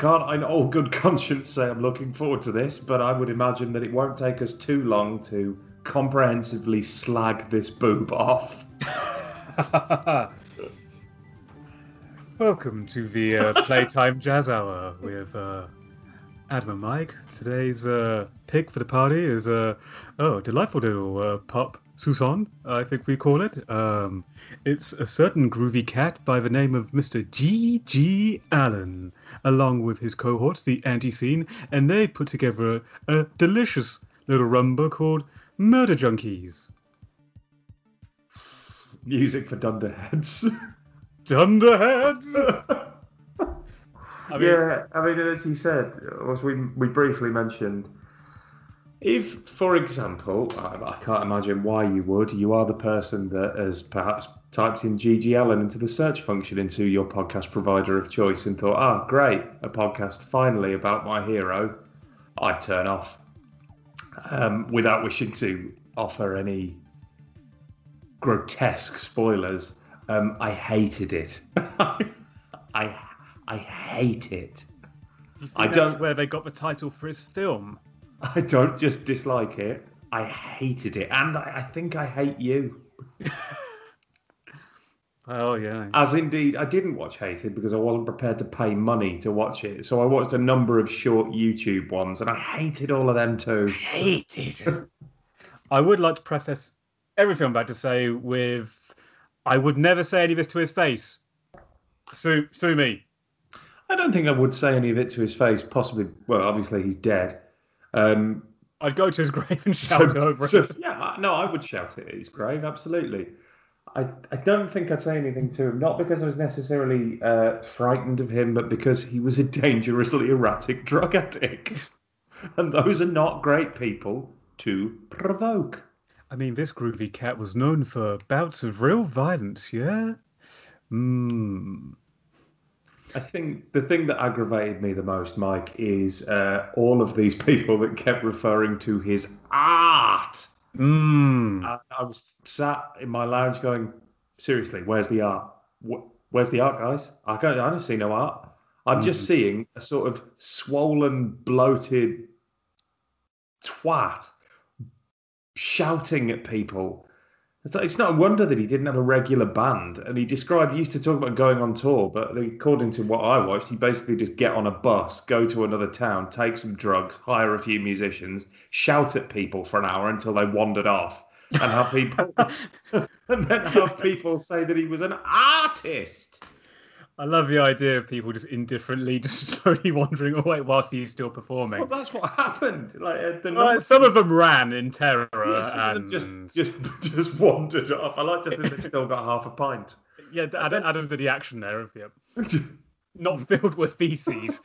can't, I can't, in all good conscience, say I'm looking forward to this, but I would imagine that it won't take us too long to comprehensively slag this boob off. Welcome to the uh, Playtime Jazz Hour with uh, Adam and Mike. Today's uh, pick for the party is uh, oh, delightful little uh, pup, Susan, I think we call it. Um, it's a certain groovy cat by the name of Mr. G. G. Allin, along with his cohort, the Antiseen, and they put together a, a delicious little rumba called Murder Junkies. Music for dunderheads. Dunderheads! I mean, yeah, I mean, as you said, as we we briefly mentioned, if, for example, I, I, can't imagine why you would, you are the person that has perhaps typed in GG Allin into the search function into your podcast provider of choice and thought, ah, great, a podcast finally about my hero, I'd turn off um, without wishing to offer any grotesque spoilers. Um, I hated it. I I hate it. Do I don't. Where they got the title for his film. I don't just dislike it. I hated it, and I, I think I hate you. oh yeah. As indeed, I didn't watch Hated because I wasn't prepared to pay money to watch it. So I watched a number of short YouTube ones, and I hated all of them too. Hated. I would like to preface everything I'm about to say with I would never say any of this to his face. Sue, sue me. I don't think I would say any of it to his face. Possibly, well, obviously he's dead. Um, I'd go to his grave and shout so, over so, it. Yeah, no, I would shout it at his grave. Absolutely. I, I don't think I'd say anything to him, not because I was necessarily uh, frightened of him, but because he was a dangerously erratic drug addict. and those are not great people to provoke. I mean, this groovy cat was known for bouts of real violence, yeah? Hmm. I think the thing that aggravated me the most, Mike, is uh, all of these people that kept referring to his art. Mm. I, I, was sat in my lounge going, seriously, where's the art? Where's the art, guys? I, don't, I don't see no art. I'm mm. just seeing a sort of swollen, bloated twat shouting at people. It's, it's not a wonder that he didn't have a regular band. And he described, he used to talk about going on tour, but according to what I watched, he basically just get on a bus, go to another town, take some drugs, hire a few musicians, shout at people for an hour until they wandered off, and have people, and then have people say that he was an artist. I love the idea of people just indifferently, just slowly wandering away whilst he's still performing. Well, that's what happened. Like uh, the well, some of them ran in terror, yeah, and just just just wandered off. I like to think they've still got half a pint. Yeah, Adam, Adam did the action there. Yep. Not filled with feces.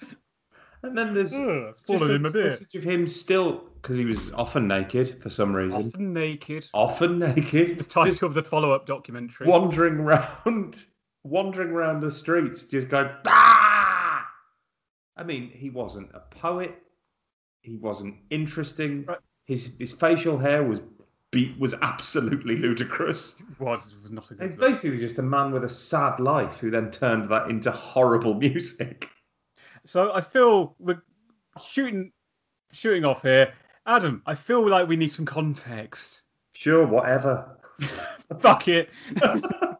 And then there's Ugh, a of him still because he was often naked for some reason. Often naked. Often naked. The title of the follow-up documentary. Wandering around wandering around the streets, just going, ah! I mean, he wasn't a poet. He wasn't interesting. His his facial hair was beat was absolutely ludicrous. It was, it was not a good. basically just a man with a sad life who then turned that into horrible music. So I feel we're shooting shooting off here. Adam, I feel like we need some context. Sure, whatever. Fuck it.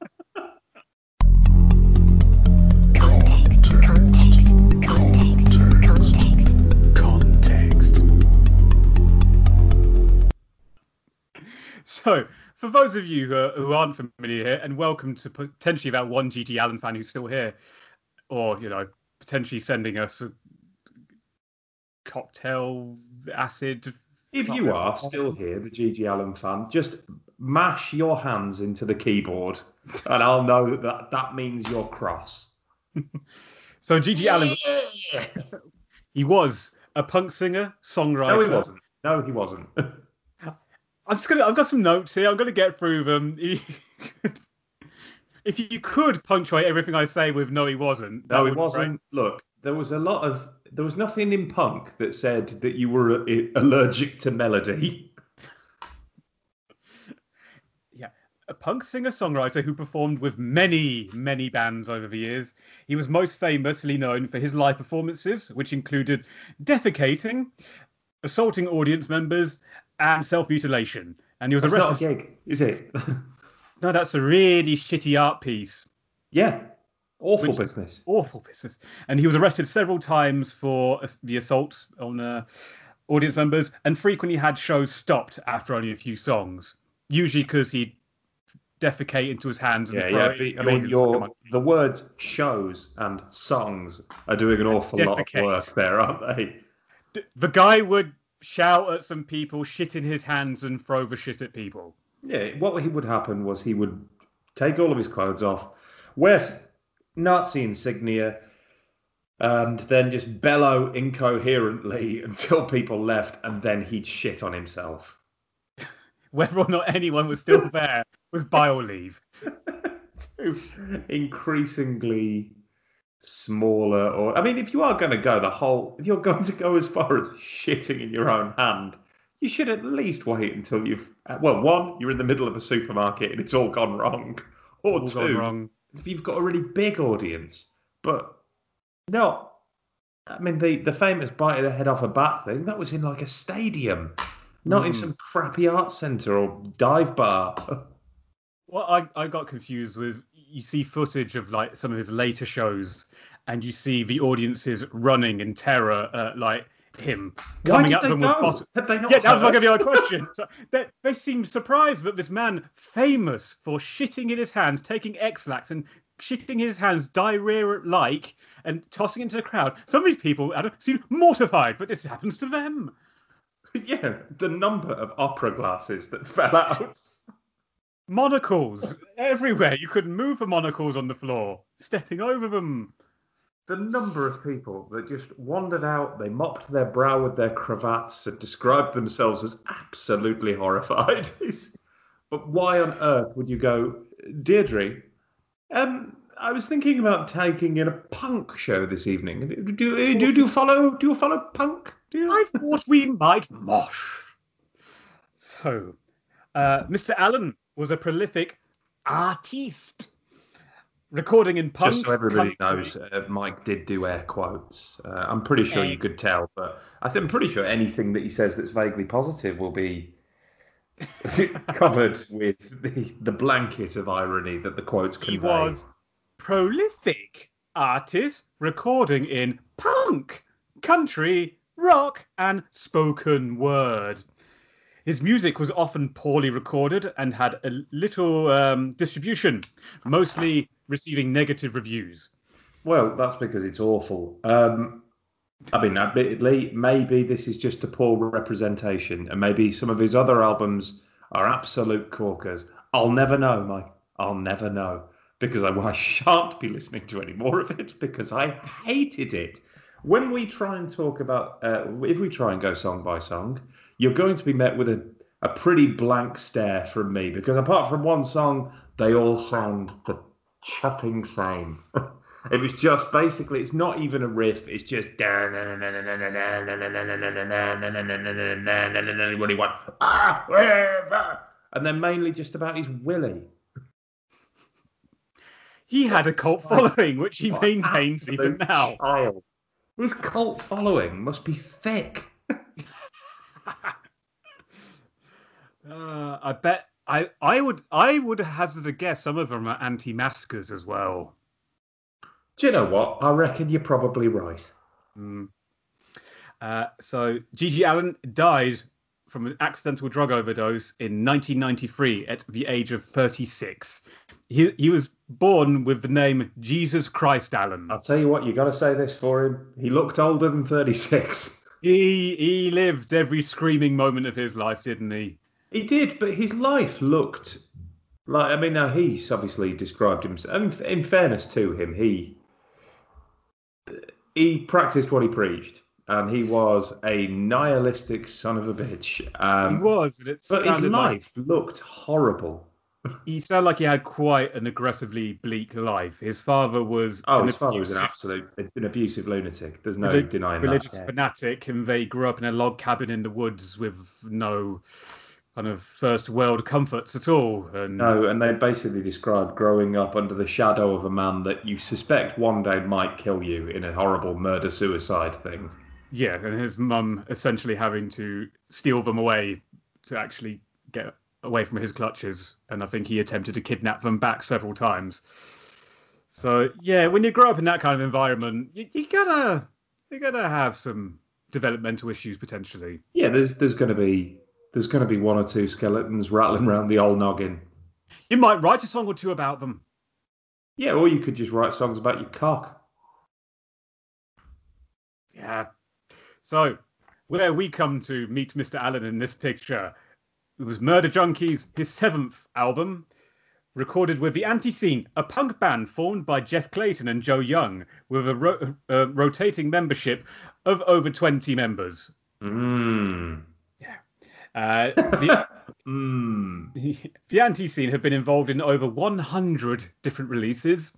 So, for those of you who, who aren't familiar here, and welcome to potentially that one GG Allin fan who's still here, or you know, potentially sending us a cocktail acid. If you are still here, the GG Allin fan, just mash your hands into the keyboard, and I'll know that that, that means you're cross. so GG Allin, he was a punk singer, songwriter. No, he wasn't. No, he wasn't. I'm just gonna. I've got some notes here. I'm gonna get through them. if you could punctuate everything I say with "No, he wasn't." No, he wasn't. Look, there was a lot of. There was nothing in punk that said that you were uh, allergic to melody. Yeah, a punk singer songwriter who performed with many, many bands over the years. He was most famously known for his live performances, which included defecating, assaulting audience members, and self mutilation. And he was That's arrested. not a gig, is it? No, that's a really shitty art piece. yeah. Awful Which- business. Awful business. And he was arrested several times for the assaults on uh, audience members and frequently had shows stopped after only a few songs. Usually because he'd defecate into his hands Yeah, yeah. but, I mean, your the words shows and songs are doing an awful lot of work there, aren't they? D- the guy would shout at some people, shit in his hands, and throw the shit at people. Yeah, what he would happen was he would take all of his clothes off, wear Nazi insignia, and then just bellow incoherently until people left, and then he'd shit on himself. Whether or not anyone was still there was bio leave. to increasingly smaller or I mean if you are going to go the whole if you're going to go as far as shitting in your own hand you should at least wait until you've uh, well one you're in the middle of a supermarket and it's all gone wrong or All two wrong. if you've got a really big audience but no I mean the the famous bite of the head off a bat thing that was in like a stadium not in Mm. some crappy art center or dive bar well I, I got confused with you see footage of like some of his later shows and you see the audiences running in terror at like him Why coming at them go? with bottles. Had they not Yeah, that was going to be heard? my question. So they, they seem surprised that this man, famous for shitting in his hands, taking Ex-Lax and shitting in his hands diarrhea-like and tossing into the crowd. Some of these people I don't, seem mortified but this happens to them. Yeah, the number of opera glasses that fell out. Monocles everywhere. You couldn't move the monocles on the floor, stepping over them. The number of people that just wandered out, they mopped their brow with their cravats and described themselves as absolutely horrified. But why on earth would you go, Deirdre? Um, I was thinking about taking in a punk show this evening. Do do do, do you follow? Do you follow punk? Do you? I thought we might mosh. So, uh, Mr. Allin was a prolific artiste, recording in punk. Just so everybody country- knows, uh, Mike did do air quotes. Uh, I'm pretty sure you could tell, but I think, I'm pretty sure anything that he says that's vaguely positive will be covered with the, the blanket of irony that the quotes convey. He was prolific artist, recording in punk, country, rock, and spoken word. His music was often poorly recorded and had a little um, distribution, mostly receiving negative reviews. Well, that's because it's awful. Um, I mean, admittedly, maybe this is just a poor representation, and maybe some of his other albums are absolute corkers. I'll never know, Mike. I'll never know because I, I shan't be listening to any more of it because I hated it. When we try and talk about, uh, if we try and go song by song, you're going to be met with a, a pretty blank stare from me because apart from one song, they all sound the chuffing same. It was just basically, it's not even a riff. It's just he went, "Ah, wherever," and then mainly just about his willy. He had a cult following, which he maintains even now. Child. This cult following must be thick. Uh, I bet I, I would I would hazard a guess some of them are anti-maskers as well. Do you know what? I reckon you're probably right. Mm. Uh, so GG Allin died from an accidental drug overdose in 1993 at the age of 36. He he was born with the name Jesus Christ Allin. I'll tell you what, you got to say this for him. He looked older than 36. He he lived every screaming moment of his life, didn't he? He did, but his life looked like. I mean, now he's obviously described himself. And in fairness to him, he he practiced what he preached, and he was a nihilistic son of a bitch. Um, he was, but his sounded like life looked horrible. He sounded like he had quite an aggressively bleak life. His father was Oh, an his father was an abusive absolute an abusive lunatic. There's no Relig- denying religious that. yeah. fanatic, and they grew up in a log cabin in the woods with no kind of first world comforts at all. And No, and they basically describe growing up under the shadow of a man that you suspect one day might kill you in a horrible murder suicide thing. yeah, and his mum essentially having to steal them away to actually get away from his clutches. And I think he attempted to kidnap them back several times. So yeah, when you grow up in that kind of environment, you, you gotta you gotta have some developmental issues potentially. Yeah, there's there's to be there's to be one or two skeletons rattling around the old noggin. You might write a song or two about them. Yeah, or you could just write songs about your cock. Yeah. So, where we come to meet Mr. Allin in this picture, it was Murder Junkies, his seventh album, recorded with the Antiseen, a punk band formed by Jeff Clayton and Joe Young, with a ro- uh, rotating membership of over 20 members. Mmm. Uh, the, Mmm. the Antiseen have been involved in over 100 different releases.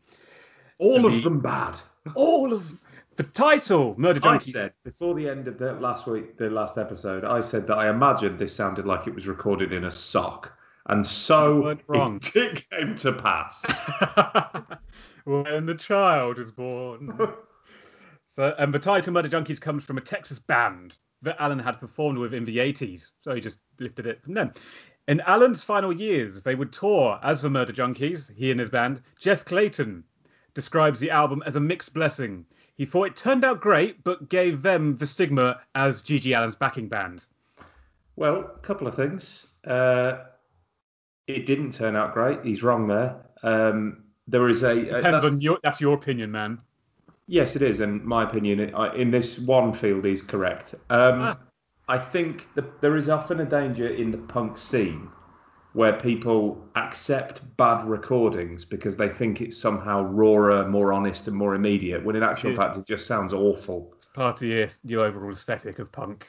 All The- of them bad. All of the title, Murder I Junkies. said before the end of the last week, the last episode, I said that I imagined this sounded like it was recorded in a sock, and so wrong. it came to pass. when the child is born. So, and the title Murder Junkies comes from a Texas band that Allin had performed with in the 80s. So he just lifted it from them. In Allin's final years, they would tour as the Murder Junkies, he and his band. Jeff Clayton describes the album as a mixed blessing. He thought it turned out great, but gave them the stigma as GG Allin's backing band. Well, a couple of things. Uh, it didn't turn out great. He's wrong there. Um, there is a, a Depends that's- on your, that's your opinion, man. yes, it is, and my opinion in, uh, this one field is correct. Um, Ah. I think that there is often a danger in the punk scene where people accept bad recordings because they think it's somehow rawer, more honest, and more immediate. When in actual Yeah. fact, it just sounds awful. It's part of your, your overall aesthetic of punk.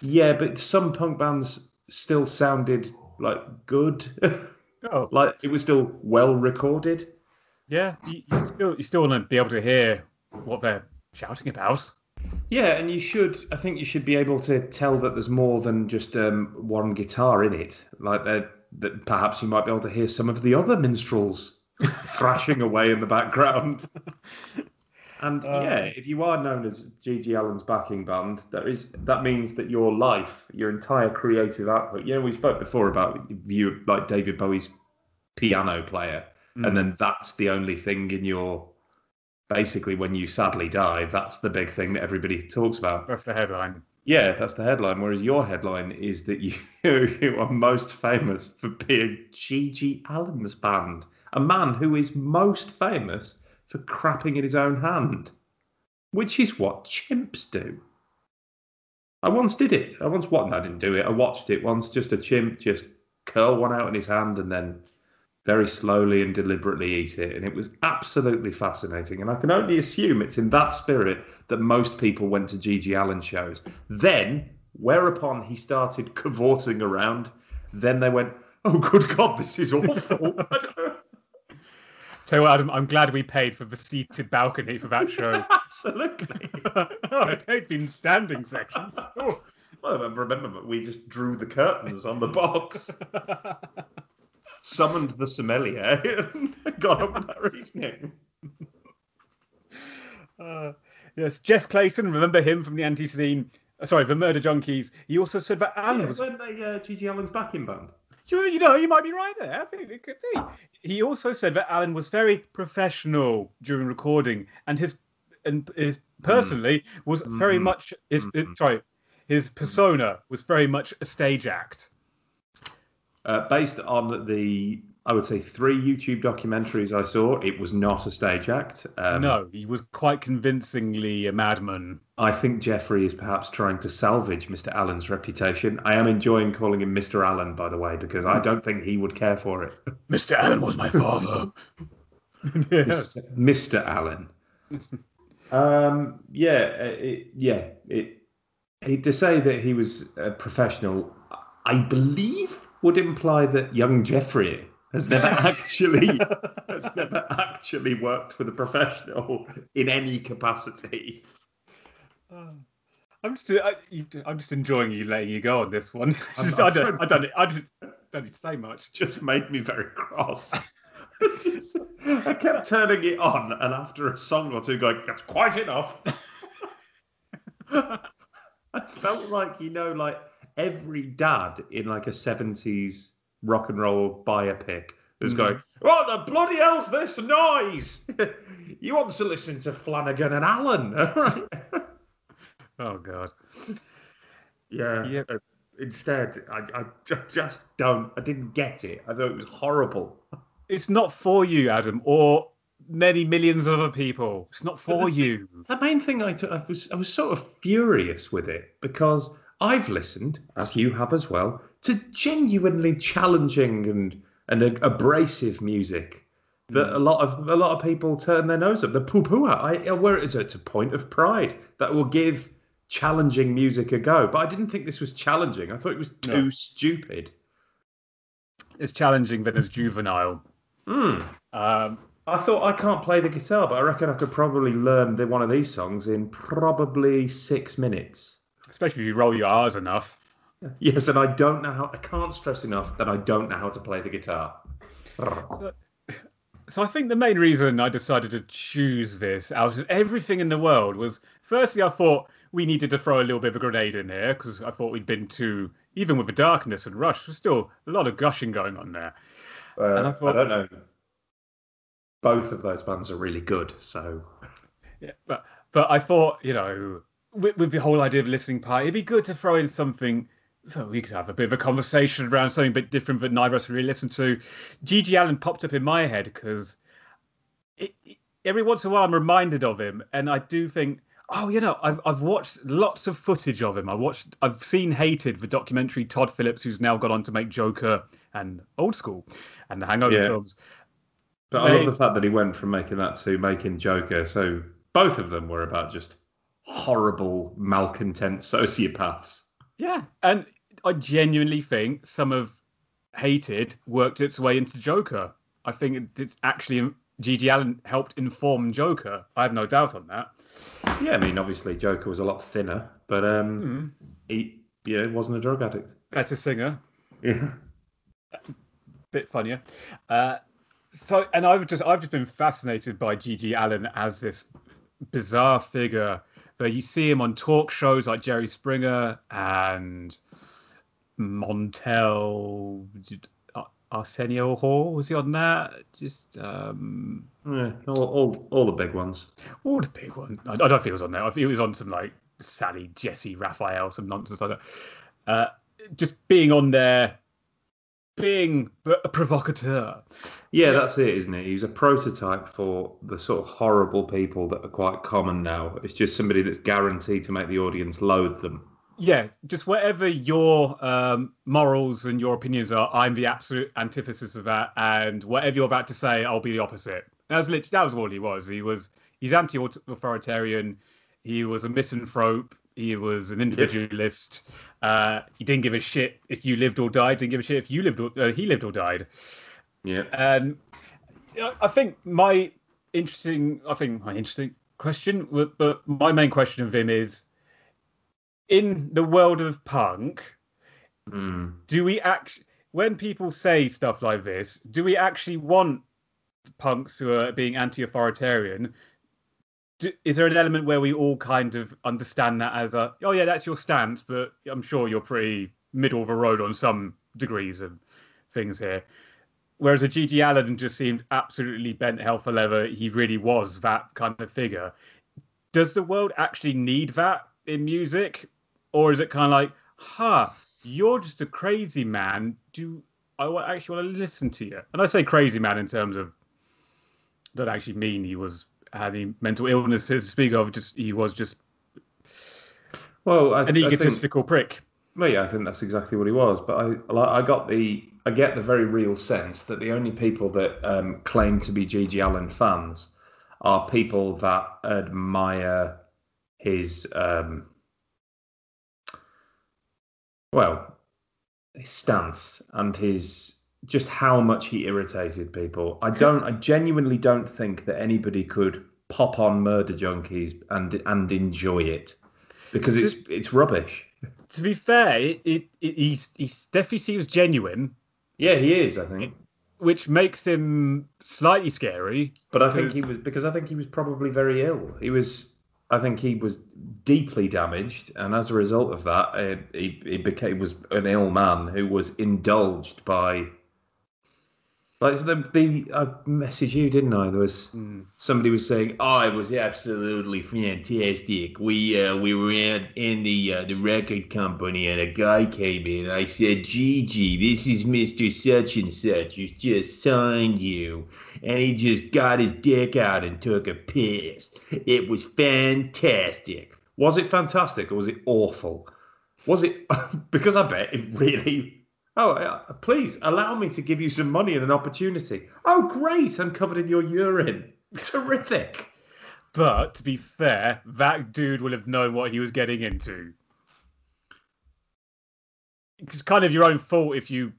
Yeah, but some punk bands still sounded like good. Oh, like it was still well recorded. Yeah, you, you still you still want to be able to hear what they're shouting about. Yeah, and you should. I think you should be able to tell that there's more than just um, one guitar in it. Like that, that perhaps you might be able to hear some of the other minstrels thrashing away in the background. And Uh, yeah, if you are known as GG Allin's backing band, that is that means that your life, your entire creative output. You know, we spoke before about you like David Bowie's piano player, Mm. and then that's the only thing in your. Basically, when you sadly die, that's the big thing that everybody talks about. That's the headline. Yeah, that's the headline. Whereas your headline is that you you are most famous for being GG Allin's band, a man who is most famous for crapping in his own hand, which is what chimps do. I once did it. I once what? No, I didn't do it. I watched it once. Just a chimp just curl one out in his hand and then very slowly and deliberately eat it, and it was absolutely fascinating. And I can only assume it's in that spirit that most people went to GG Allin shows. Then, whereupon he started cavorting around, then they went, "Oh, good God, this is awful." Tell you what, Adam, I'm glad we paid for the seated balcony for that show. Absolutely. oh, I paid for the standing section. Oh. Well, I remember we just drew the curtains on the box, summoned the sommelier, and got up that evening. Uh, yes, Jeff Clayton, remember him from the Antiseen? uh, Sorry, the Murder Junkies. He also said that Allin Yeah, was weren't they uh, GG Allin's backing band? You, you know, you might be right there. I think it could be. He also said that Allin was very professional during recording, and his and his personally was very Mhm. much his Mhm. sorry, his persona was very much a stage act. Uh, based on the, I would say, three YouTube documentaries I saw, it was not a stage act. Um, no, he was quite convincingly a madman. I think Jeffrey is perhaps trying to salvage Mr. Allin's reputation. I am enjoying calling him Mr. Allin, by the way, because I don't think he would care for it. Mr. Allin was my father. Mr. Mr. Allin. um, yeah, uh, it, yeah. It, it, to say that he was a professional, I believe, would imply that young Jeffrey has never actually has never actually worked with a professional in any capacity. Um, I'm just, I, am just enjoying you letting you go on this one. just, I, don't, I don't, I just don't need to say much. Just made me very cross. just, I kept turning it on, and after a song or two, going, "That's quite enough." I felt like you know, like every dad in like a '70s rock and roll biopic was mm. going, "What the bloody hell's this noise?" you want to listen to Flanagan and Allen? Oh God. Yeah. Yeah. Instead, I, I just don't. I didn't get it. I thought it was horrible. It's not for you, Adam, or many millions of other people. It's not for the, you. The main thing I was I was sort of furious with it because I've listened, as you have as well, to genuinely challenging and and abrasive music that hmm. a lot of a lot of people turn their nose up. The poo poo. I where is it? It's a point of pride that will give challenging music a go. But I didn't think this was challenging. I thought it was too no. stupid. It's challenging, but it's juvenile. Mm. Um, I thought I can't play the guitar, but I reckon I could probably learn the, one of these songs in probably six minutes. Especially if you roll your R's enough. Yes, and I don't know how. I can't stress enough that I don't know how to play the guitar. So, so I think the main reason I decided to choose this out of everything in the world was firstly I thought we needed to throw a little bit of a grenade in here because I thought we'd been too, even with the darkness and Rush, there's still a lot of gushing going on there. Uh, and I, thought, I don't know. Both of those bands are really good, so. Yeah, but but I thought you know with, with the whole idea of listening party, it'd be good to throw in something so we could have a bit of a conversation around something a bit different that neither of us really listened to. GG Allin popped up in my head because every once in a while I'm reminded of him, and I do think Oh, you know, I've I've watched lots of footage of him. I watched, I've seen Hated, the documentary Todd Phillips, who's now gone on to make Joker and Old School and the Hangover yeah. films. But I love the fact that he went from making that to making Joker. So both of them were about just horrible, malcontent sociopaths. Yeah, and I genuinely think some of Hated worked its way into Joker. I think it's actually GG Allin helped inform Joker. I have no doubt on that. Yeah, I mean, obviously Joker was a lot thinner, but um, mm. he yeah wasn't a drug addict. Better singer. Yeah. Bit funnier. Uh, so, and I've just I've just been fascinated by GG Allin as this bizarre figure. But you see him on talk shows like Jerry Springer and Montel. Arsenio Hall was he on that? Just um, yeah, all, all, all the big ones. All the big ones. I, I don't think he was on there. I think he was on some like Sally, Jesse, Raphael, some nonsense like that. Uh, just being on there, being a provocateur. Yeah, that's it, isn't it? He's a prototype for the sort of horrible people that are quite common now. It's just somebody that's guaranteed to make the audience loathe them yeah, just whatever your um, morals and your opinions are, I'm the absolute antithesis of that. And whatever you're about to say, I'll be the opposite. That was literally, that was all he was. He was he's anti-authoritarian. He was a misanthrope. He was an individualist. Uh, he didn't give a shit if you lived or died. Didn't give a shit if you lived or uh, he lived or died. Yeah. And I think my interesting, I think my interesting question, but my main question of him is in the world of punk, mm. do we actually, when people say stuff like this, do we actually want punks who are being anti-authoritarian? Is there an element where we all kind of understand that as a, oh yeah, that's your stance, but I'm sure you're pretty middle of the road on some degrees of things here. Whereas a GG Allin just seemed absolutely bent hell for leather. He really was that kind of figure. Does the world actually need that in music? or is it kind of like, "Ha, huh, you're just a crazy man. Do I actually want to listen to you?" And I say crazy man in terms of don't actually mean he was had any mental illness to speak of. Just he was just well I, an egotistical think, prick. Well, yeah, I think that's exactly what he was. But I, I got the, I get the very real sense that the only people that um, claim to be GG Allin fans are people that admire his um, well, his stance and his just how much he irritated people. I don't. I genuinely don't think that anybody could pop on Murder Junkies and and enjoy it. because it's it's rubbish. To be fair, it, it, it he he definitely seems genuine, Yeah, he is. I think, which makes him slightly scary. but I think he was because I think he was probably very ill. He was. I think he was deeply damaged, and as a result of that, he he became was an ill man who was indulged by. Like the the I messaged you, didn't I? There was somebody was saying, "Oh, it was absolutely fantastic. We uh, we were in, in the uh, the record company, and a guy came in. I said, Gigi, this is Mister Such and Such who's just signed you, and he just got his dick out and took a piss. It was fantastic. Was it fantastic or was it awful? Was it because I bet it really." Oh, uh, please allow me to give you some money and an opportunity. Oh, great! I'm covered in your urine. Terrific. But to be fair, that dude will have known what he was getting into. It's kind of your own fault if you.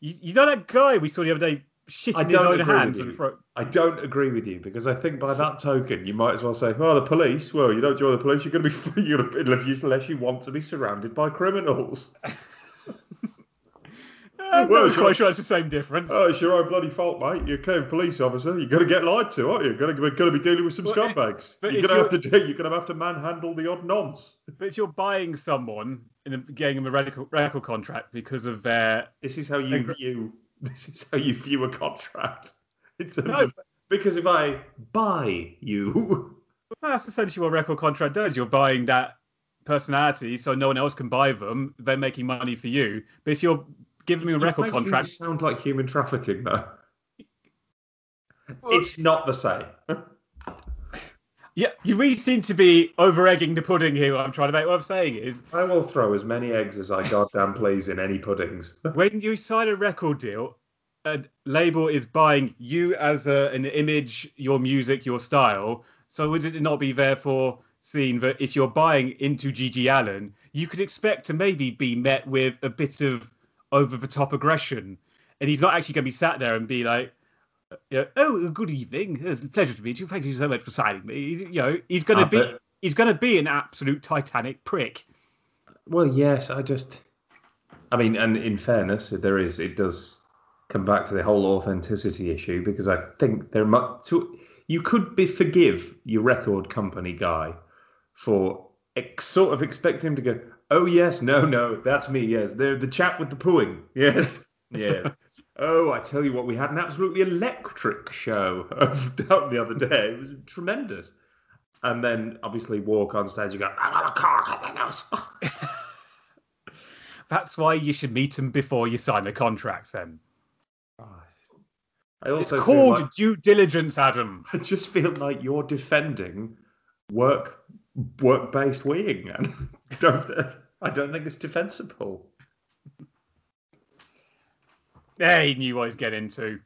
You, you know that guy we saw the other day shitting I his own hands in front. I don't agree with you because I think by that token, you might as well say, "Oh, the police." Well, you don't join the police, you're going to be you're gonna, unless unless you want to be surrounded by criminals. I'm Well, not quite sure it's the same difference. Oh, it's your own bloody fault, mate. You're a police officer. You're going to get lied to, aren't you? You're going to, going to be dealing with some Well, scumbags. but you're going to have to do. You're going to have to manhandle the odd nonce. But if you're buying someone and getting them a record, record contract because of their This is how you view. This is how you view a contract. In terms No, of, because if I buy you, That's essentially what record contract does. You're buying that personality so no one else can buy them. They're making money for you. But if you're giving me a record contract, sound like human trafficking, though. Well- it's not the same. yeah, you really seem to be over egging the pudding here. What I'm trying to make. What I'm saying is, I will throw as many eggs as I goddamn please in any puddings. when you sign a record deal, a label is buying you as a, an image, your music, your style. So would it not be therefore seen that if you're buying into GG Allin, you could expect to maybe be met with a bit of over the top aggression, and he's not actually going to be sat there and be like. Yeah, oh, good evening. It's a pleasure to meet you. Thank you so much for signing me. He's, you know, he's going to Ah, be he's going to be an absolute Titanic prick. Well, yes, I just. I mean, and in fairness, there is. It does come back to the whole authenticity issue because I think there might. To, you could be forgive your record company guy for ex, sort of expecting him to go. Oh yes, no, no, that's me. Yes, the the chap with the pooing. Yes, yeah. Oh, I tell you what, we had an absolutely electric show down the other day. It was tremendous. And then obviously walk on stage and go, I got a car, I got a house." That's why you should meet him before you sign a contract. Then I it's also feel called like- due diligence, Adam. I just feel like you're defending work work based weeing, and don't I don't think it's defensible. Yeah, he knew what he was getting into.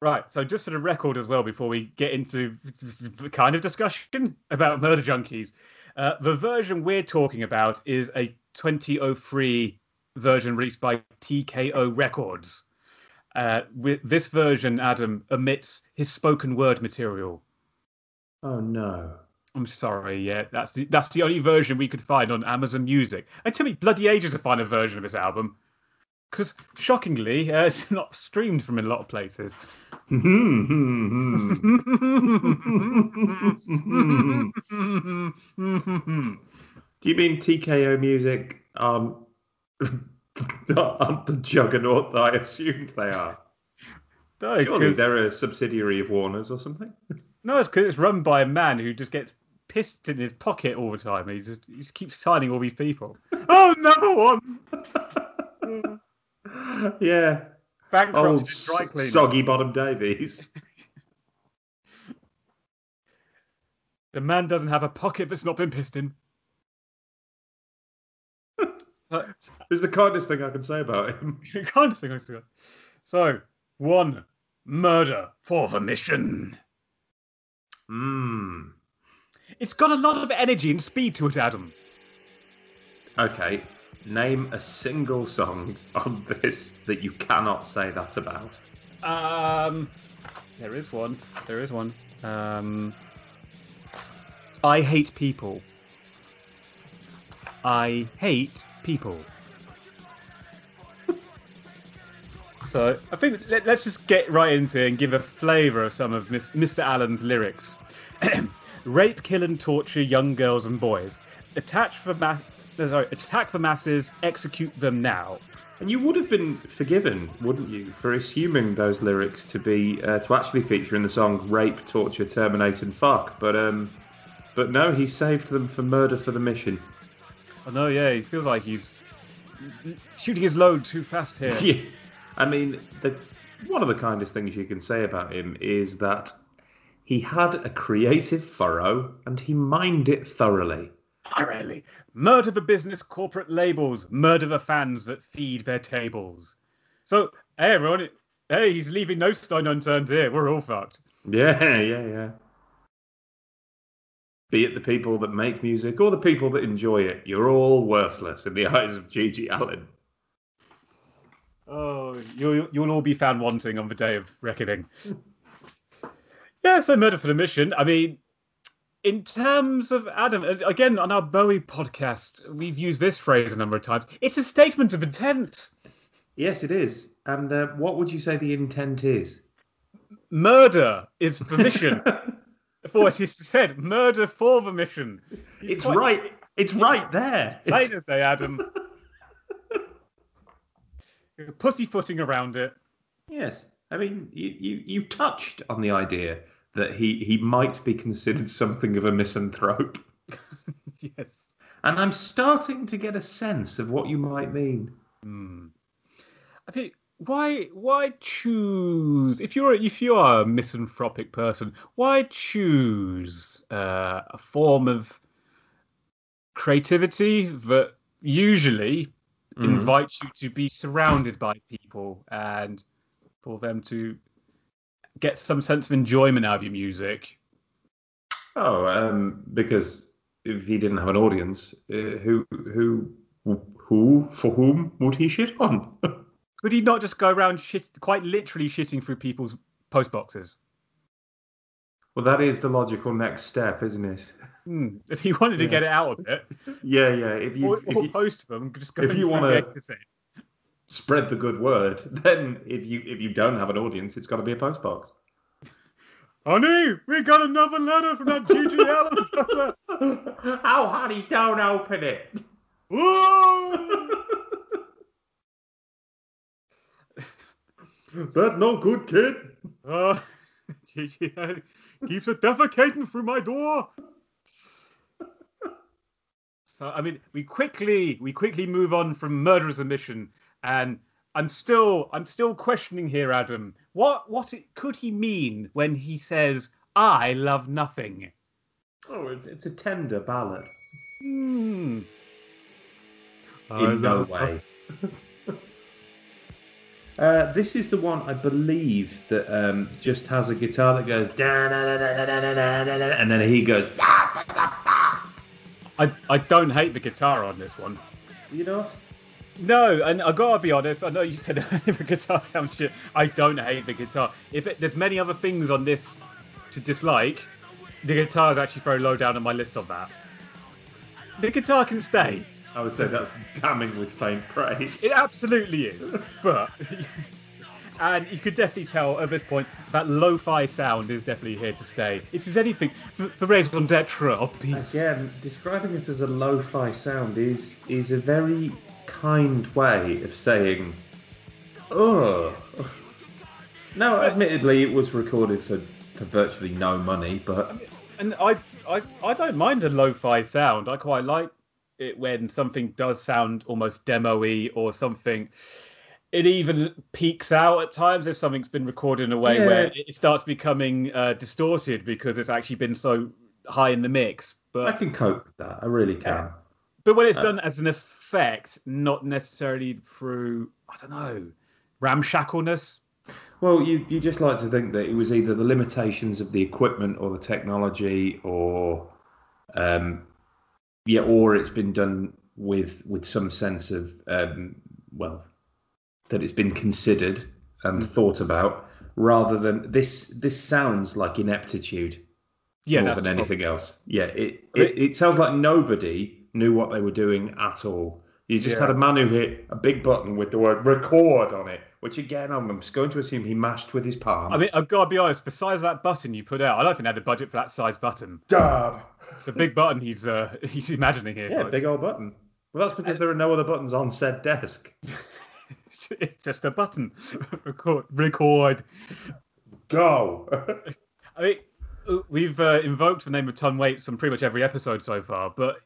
Right, so just for the record as well, before we get into the kind of discussion about murder junkies, uh, the version we're talking about is a 2003 version released by TKO Records. Uh, with this version, Adam omits his spoken word material. Oh no. I'm sorry, yeah, that's the, that's the only version we could find on Amazon Music. It took me bloody ages to find a version of this album, because shockingly, uh, it's not streamed from a lot of places. Do you mean TKO music um aren't the juggernaut that I assumed they are? no, Surely 'cause- they're a subsidiary of Warner's or something. no, it's because it's run by a man who just gets pissed in his pocket all the time. He just he just keeps signing all these people. oh, another one! yeah. Bankrupt Old dry cleaner. soggy bottom Davies. The man doesn't have a pocket that's not been pissed in. It's the kindest thing I can say about him. you can't think of it. So, one murder for the mission. Hmm. It's got a lot of energy and speed to it, Adam. Okay, name a single song on this that you cannot say that about. Um, there is one. There is one. Um, I hate people. I hate people. so I think let, us just get right into it and give a flavour of some of Miss, Mr. Allin's lyrics. Rape, kill, and torture young girls and boys. Attach for ma- sorry, attack the masses. Execute them now. And you would have been forgiven, wouldn't you, for assuming those lyrics to be uh, to actually feature in the song "Rape, Torture, Terminate, and Fuck." But um, but no, he saved them for murder for the mission. I know, yeah, he feels like he's, he's shooting his load too fast here. Yeah, I mean, the, one of the kindest things you can say about him is that he had a creative furrow and he mined it thoroughly. Thoroughly. Murder the business corporate labels, murder the fans that feed their tables. So, hey, everyone, hey, he's leaving no stone unturned here. We're all fucked. Yeah, yeah, yeah be it the people that make music or the people that enjoy it, you're all worthless in the eyes of GG Allin. Oh, you'll, you'll all be found wanting on the day of reckoning. yeah, so Murder for the Mission. I mean, in terms of Adam, again, on our Bowie podcast, we've used this phrase a number of times. It's a statement of intent. Yes, it is. And uh, what would you say the intent is? Murder is the mission. for what he said, murder for the mission. He's it's quite... right. It's right there. Plain as day, Adam. Pussyfooting around it. Yes, I mean, you, you you touched on the idea that he he might be considered something of a misanthrope. yes, and I'm starting to get a sense of what you might mean. Hmm. I think why why choose if you're if you are a misanthropic person why choose uh, a form of creativity that usually mm. invites you to be surrounded by people and for them to get some sense of enjoyment out of your music oh um, because if he didn't have an audience uh, who who who for whom would he shit on Could he not just go around shit, quite literally shitting through people's post boxes? Well, that is the logical next step, isn't it? Hmm. If he wanted to get it out of it, yeah, yeah. If you, or, if or you post them, just go. If you want to spread the good word, then if you if you don't have an audience, it's got to be a post box. Honey, we got another letter from that GG Allin. oh, honey, don't open it. That no good, kid? Uh, keeps it defecating through my door. So I mean, we quickly we quickly move on from murder as a mission, and I'm still I'm still questioning here, Adam. What what it, could he mean when he says "I love nothing"? Oh, it's it's a tender ballad. Hmm. In no way. Uh, this is the one I believe that um, just has a guitar that goes and then he goes. I I don't hate the guitar on this one. You know. No, and I gotta be honest. I know you said the guitar sounds shit. I don't hate the guitar. If it, there's many other things on this to dislike, the guitar is actually very low down on my list of that. The guitar can stay. I would say that's damning with faint praise. It absolutely is. but and you could definitely tell at this point that lo-fi sound is definitely here to stay. It is anything the raison d'etre of peace. Again, describing it as a lo-fi sound is is a very kind way of saying, "Oh." No, admittedly, it was recorded for, for virtually no money, but and I, I I don't mind a lo-fi sound. I quite like it when something does sound almost demo-y or something it even peaks out at times if something's been recorded in a way yeah. where it starts becoming uh, distorted because it's actually been so high in the mix but i can cope with that i really can yeah. but when it's uh, done as an effect not necessarily through i don't know ramshackleness well, you, you just like to think that it was either the limitations of the equipment or the technology or um, yeah, or it's been done with with some sense of um, well that it's been considered and thought about, rather than this. This sounds like ineptitude Yeah, more than the problem. anything else. Yeah, it, it it sounds like nobody knew what they were doing at all. You just Yeah. had a man who hit a big button with the word record on it, which again I'm just going to assume he mashed with his palm. I mean, I've got to be honest. Besides that button you put out, I don't think they had the budget for that size button. Damn. It's a big button he's uh, he's imagining here. Yeah, folks. big old button. Well, that's because there are no other buttons on said desk. It's just a button. record. Record. Go. I mean, uh, we've uh, invoked the name of Tom Waits on pretty much every episode so far, but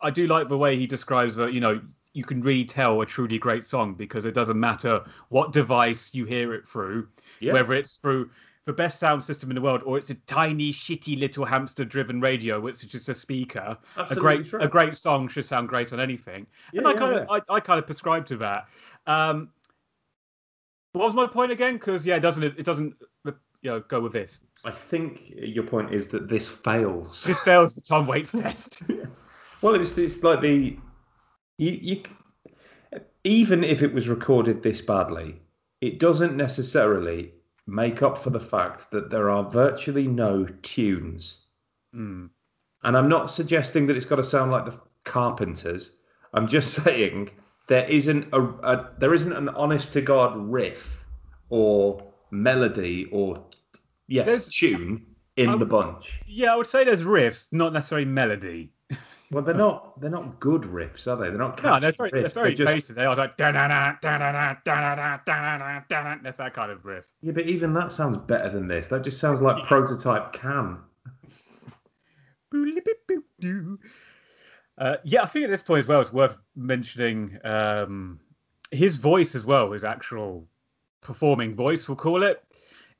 I do like the way he describes that. You know, you can really tell a truly great song because it doesn't matter what device you hear it through, yeah. whether it's through the best sound system in the world or it's a tiny, shitty little hamster-driven radio, which is just a speaker. Absolutely a great, true. a great song should sound great on anything, and I yeah, kind of, I, I kind of prescribe to that. Um, what was my point again? Because yeah, it doesn't, it doesn't, you know, go with this. I think your point is that this fails. This fails the Tom Waits test. Well, it's it's like the you you even if it was recorded this badly, it doesn't necessarily make up for the fact that there are virtually no tunes. Hmm. And I'm not suggesting that it's got to sound like the Carpenters. I'm just saying there isn't a, a there isn't an honest to god riff or melody or yes There's- tune in the bunch. Yeah, I would say there's riffs, not necessarily melody. Well, they're not they're not good riffs, are they? They're not No, they're very, they're very They're just- basic. They are like da da da da da da da da da da. That's that kind of riff. Yeah, but even that sounds better than this. That just sounds like prototype can. Uh, yeah, I think at this point as well, it's worth mentioning um, his voice as well, his actual performing voice, we'll call it.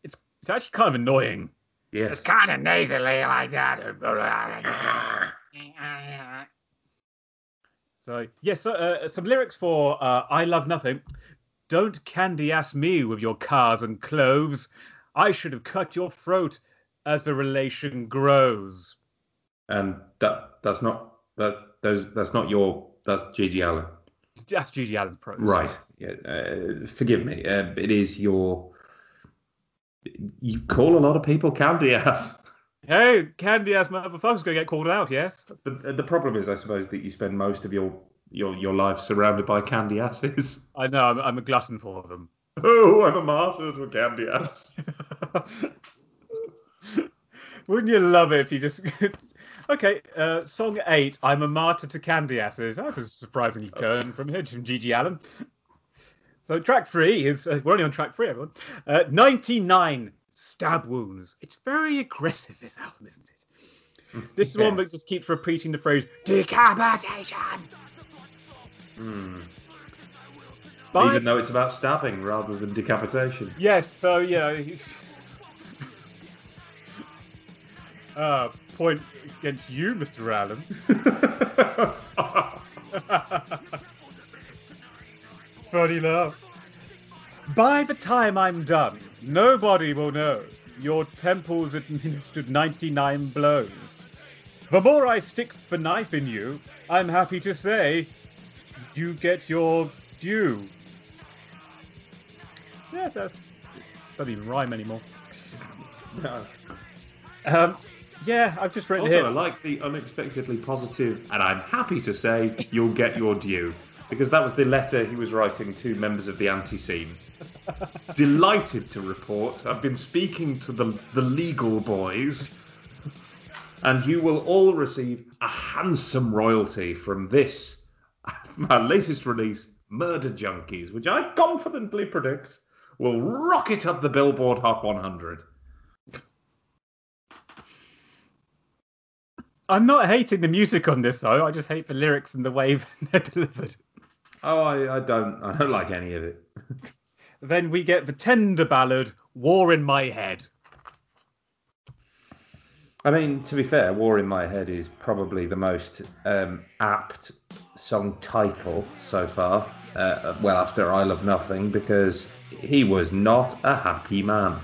It's it's actually kind of annoying. Yes. kind of nasally like that. So yes, so, uh, some lyrics for uh, "I Love Nothing." Don't candy ass me with your cars and cloves. I should have cut your throat as the relation grows. And that that's not that those that's not your that's GG Allin. That's GG Allin's prose. Right. Yeah. Uh, forgive me. Uh, it is your. You call a lot of people candy ass. Hey, candy ass motherfuckers gonna get called out, yes? But uh, the problem is, I suppose, that you spend most of your your your life surrounded by candy asses. I know, I'm, I'm a glutton for them. Oh, I'm a martyr to candy ass. Wouldn't you love it if you just. okay, uh, song eight, I'm a martyr to candy asses. That's a surprisingly turn from here, from GG Allin. So track three is. Uh, we're only on track three, everyone. Uh, 99 stab wounds. It's very aggressive, this album, isn't it? This is one that just keeps repeating the phrase decapitation. Hmm. By- Even though it's about stabbing rather than decapitation. Yes, so yeah. he's- Uh, point against you, Mr. Allin. Funny enough. By the time I'm done, nobody will know your temples administered 99 blows. The more I stick the knife in you, I'm happy to say you get your due. Yeah, that's doesn't even rhyme anymore. No. Um, yeah, I've just written Also, I like the unexpectedly positive, and I'm happy to say you'll get your due, because that was the letter he was writing to members of the Antiseen. Delighted to report, I've been speaking to the the legal boys, and you will all receive a handsome royalty from this, my latest release, Murder Junkies, which I confidently predict will rocket up the Billboard Hot 100. I'm not hating the music on this though. I just hate the lyrics and the way they're delivered. Oh, I, I don't, I don't like any of it. Then we get the tender ballad, "War in My Head." I mean, to be fair, War in My Head is probably the most um, apt song title so far. Uh, well, after I Love Nothing, because he was not a happy man.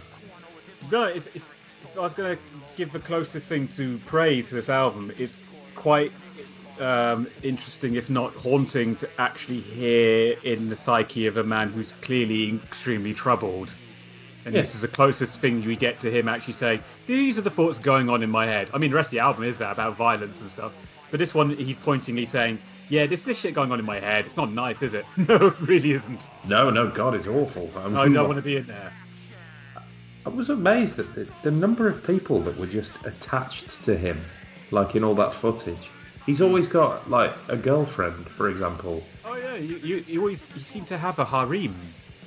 No, if, if, if I was going to give the closest thing to praise to this album, it's quite um, interesting, if not haunting, to actually hear in the psyche of a man who's clearly extremely troubled. And Yeah. this is the closest thing we get to him actually saying, These are the thoughts going on in my head. I mean, the rest of the album is that about violence and stuff. But this one, he's pointingly saying, Yeah, this this shit going on in my head. It's not nice, is it? no, it really isn't. No, no, God, it's awful. I, I don't want to be in there. I was amazed at the, the number of people that were just attached to him, like in all that footage. He's always got like a girlfriend, for example, Oh, yeah, you, you, you always you seem to have a harem.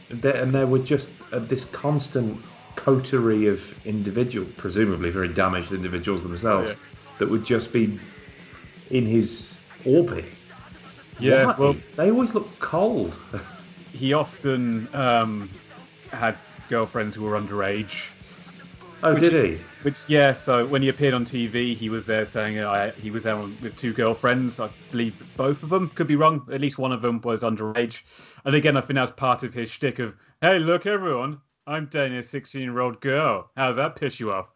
and there, and there were just uh, this constant coterie of individual, presumably very damaged individuals themselves, Yeah. that would just be in his orbit. Yeah, Why? well- they always look cold. He often um, had girlfriends who were underage. Oh, Which- did he? Which yeah, so when he appeared on TV, he was there saying uh, I, he was there with two girlfriends. I believe both of them could be wrong. At least one of them was underage. And again, I think that's part of his shtick of "Hey, look, everyone, I'm dating a 16-year-old girl. How's that piss you off?"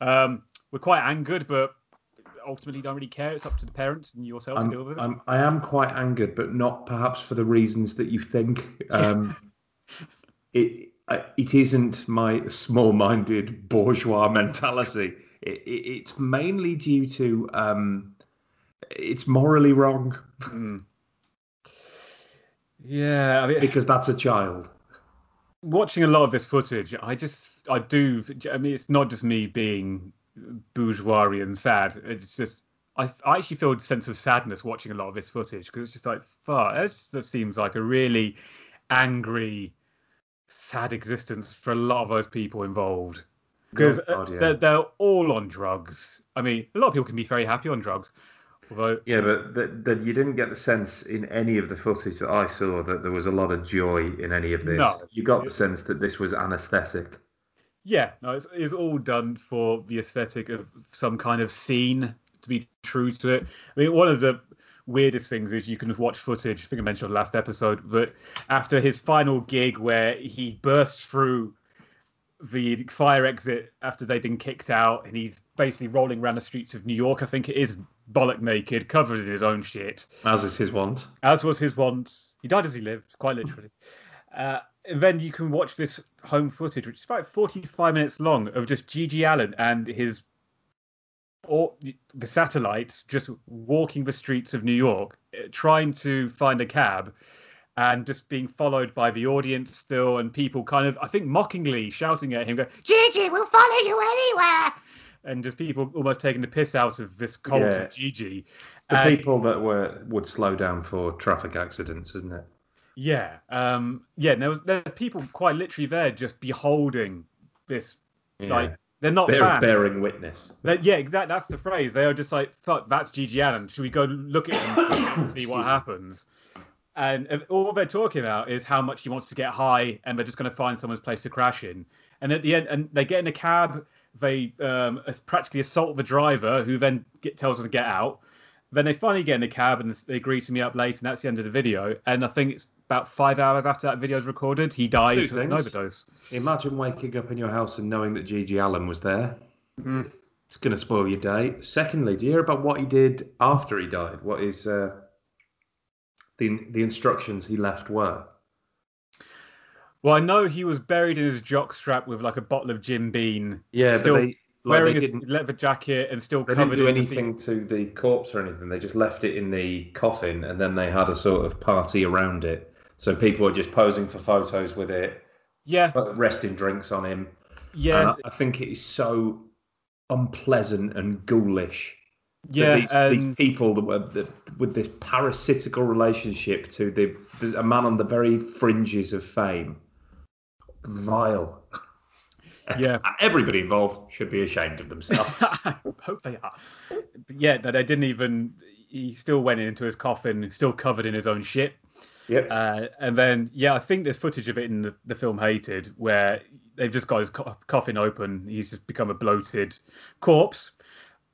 Um, we're quite angered, but ultimately don't really care. It's up to the parents and yourself to deal I'm, with it. I'm, I am quite angered, but not perhaps for the reasons that you think. Um, it it isn't my small-minded bourgeois mentality. It, it, it's mainly due to um, it's morally wrong Mm. Yeah, I mean, because that's a child. watching a lot of this footage, I just, I do. I mean, it's not just me being bourgeois and sad. It's just, I, I actually feel a sense of sadness watching a lot of this footage because it's just like, fuck, that just seems like a really angry, sad existence for a lot of those people involved. Because Oh, uh, yeah. they're, they're all on drugs. I mean, a lot of people can be very happy on drugs. Although, Yeah, but that that you didn't get the sense in any of the footage that I saw that there was a lot of joy in any of this. No. You got the sense that this was anaesthetic. Yeah, no, it's, it's all done for the aesthetic of some kind of scene to be true to it. I mean, one of the weirdest things is you can watch footage. I think I mentioned the last episode, but after his final gig where he bursts through the fire exit after they've been kicked out, and he's basically rolling around the streets of New York. I think it is bollock naked, covered in his own shit As is his want. as was his wont. He died as he lived, quite literally. Uh, and then you can watch this home footage, which is about 45 minutes long, of just GG Allin and his or the satellites just walking the streets of New York, eh, trying to find a cab, and just being followed by the audience still, and people kind of, I think, mockingly shouting at him, "Go, GG, we'll follow you anywhere!" And just people almost taking the piss out of this cult Yeah. of GG. The And- people that were would slow down for traffic accidents, isn't it? Yeah, um, yeah. There was, there's people quite literally there, just beholding this. Like they're not Bear, fans. bearing witness. They- yeah, exactly. That's the phrase. They are just like, "Fuck, that's GG Allin. Should we go look at him and see what happens?" And all they're talking about is how much he wants to get high, and they're just going to find someone's place to crash in. And at the end, and they get in a cab. They um, practically assault the driver, who then get, tells them to get out. Then they finally get in a cab and they agree to meet up late, and that's the end of the video. And I think it's about five hours after that video is recorded, he dies Two of an things. overdose. Imagine waking up in your house and knowing that GG Allin was there. Mm. It's going to spoil your day. Secondly, do you hear about what he did after he died? What is uh, the the instructions he left were? Well, I know he was buried in his jockstrap with like a bottle of Jim Beam, Yeah, Still but they, like, wearing they his didn't, leather jacket and still they didn't covered do in the anything to the corpse or anything. They just left it in the coffin, and then they had a sort of party around it. So people are just posing for photos with it, Yeah, put resting drinks on him. yeah, And I, think it is so unpleasant and ghoulish. that yeah. these, and these people that were that, with this parasitical relationship to the, the a man on the very fringes of fame, vile. Yeah. everybody involved should be ashamed of themselves. I hope they are. But yeah, they didn't even. He still went into his coffin, still covered in his own shit. Yep. Uh, and then, yeah, I think there's footage of it in the, the film Hated where they've just got his co- coffin open. He's just become a bloated corpse.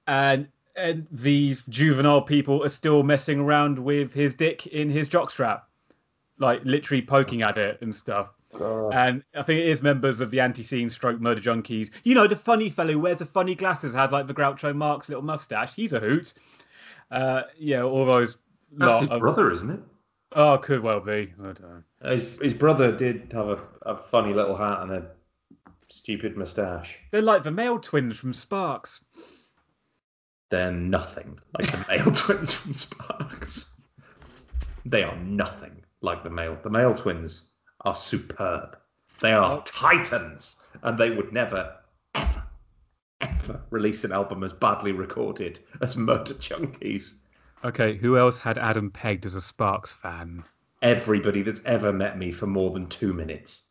And and these juvenile people are still messing around with his dick in his jockstrap, like literally poking at it and stuff. God. And I think it is members of the Antiseen stroke murder junkies. You know, the funny fellow who wears the funny glasses, had like the Groucho Marx little mustache. He's a hoot. Uh, yeah, all those. That's lot his of- brother, isn't it? Oh, could well be. I don't know. His, his brother did have a, a funny little hat and a stupid moustache. They're like the male twins from Sparks. They're nothing like the male twins from Sparks. They are nothing like the male. The male twins are superb. They are Oh. titans, and they would never, ever, ever release an album as badly recorded as Murder Junkies. Okay, who else had Adam pegged as a Sparks fan? Everybody that's ever met me for more than two minutes,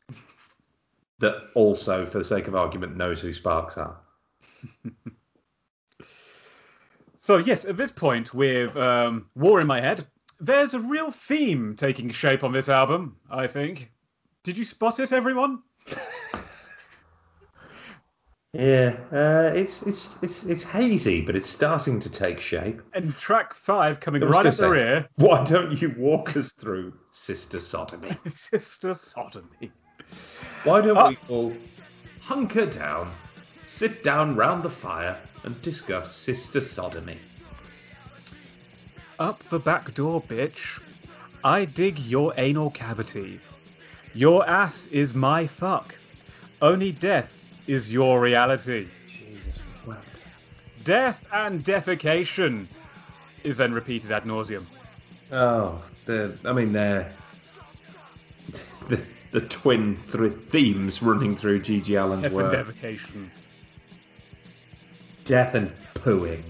that also, for the sake of argument, knows who Sparks are. So yes, at this point, with um, War in my head, there's a real theme taking shape on this album. I think. Did you spot it, everyone? Yeah, uh, it's it's it's it's hazy, but it's starting to take shape. And track five coming right gonna up the rear, Why don't you walk us through Sister Sodomy? Sister Sodomy. Why don't Ah. we all hunker down, sit down round the fire, and discuss Sister Sodomy? Up the back door, bitch. I dig your anal cavity. Your ass is my fuck. Only death is your reality. Jesus. Death and defecation is then repeated ad nauseum. Oh, the I mean they're the the twin th- themes running through G.G. Allin's Death and work: defecation. death and pooing.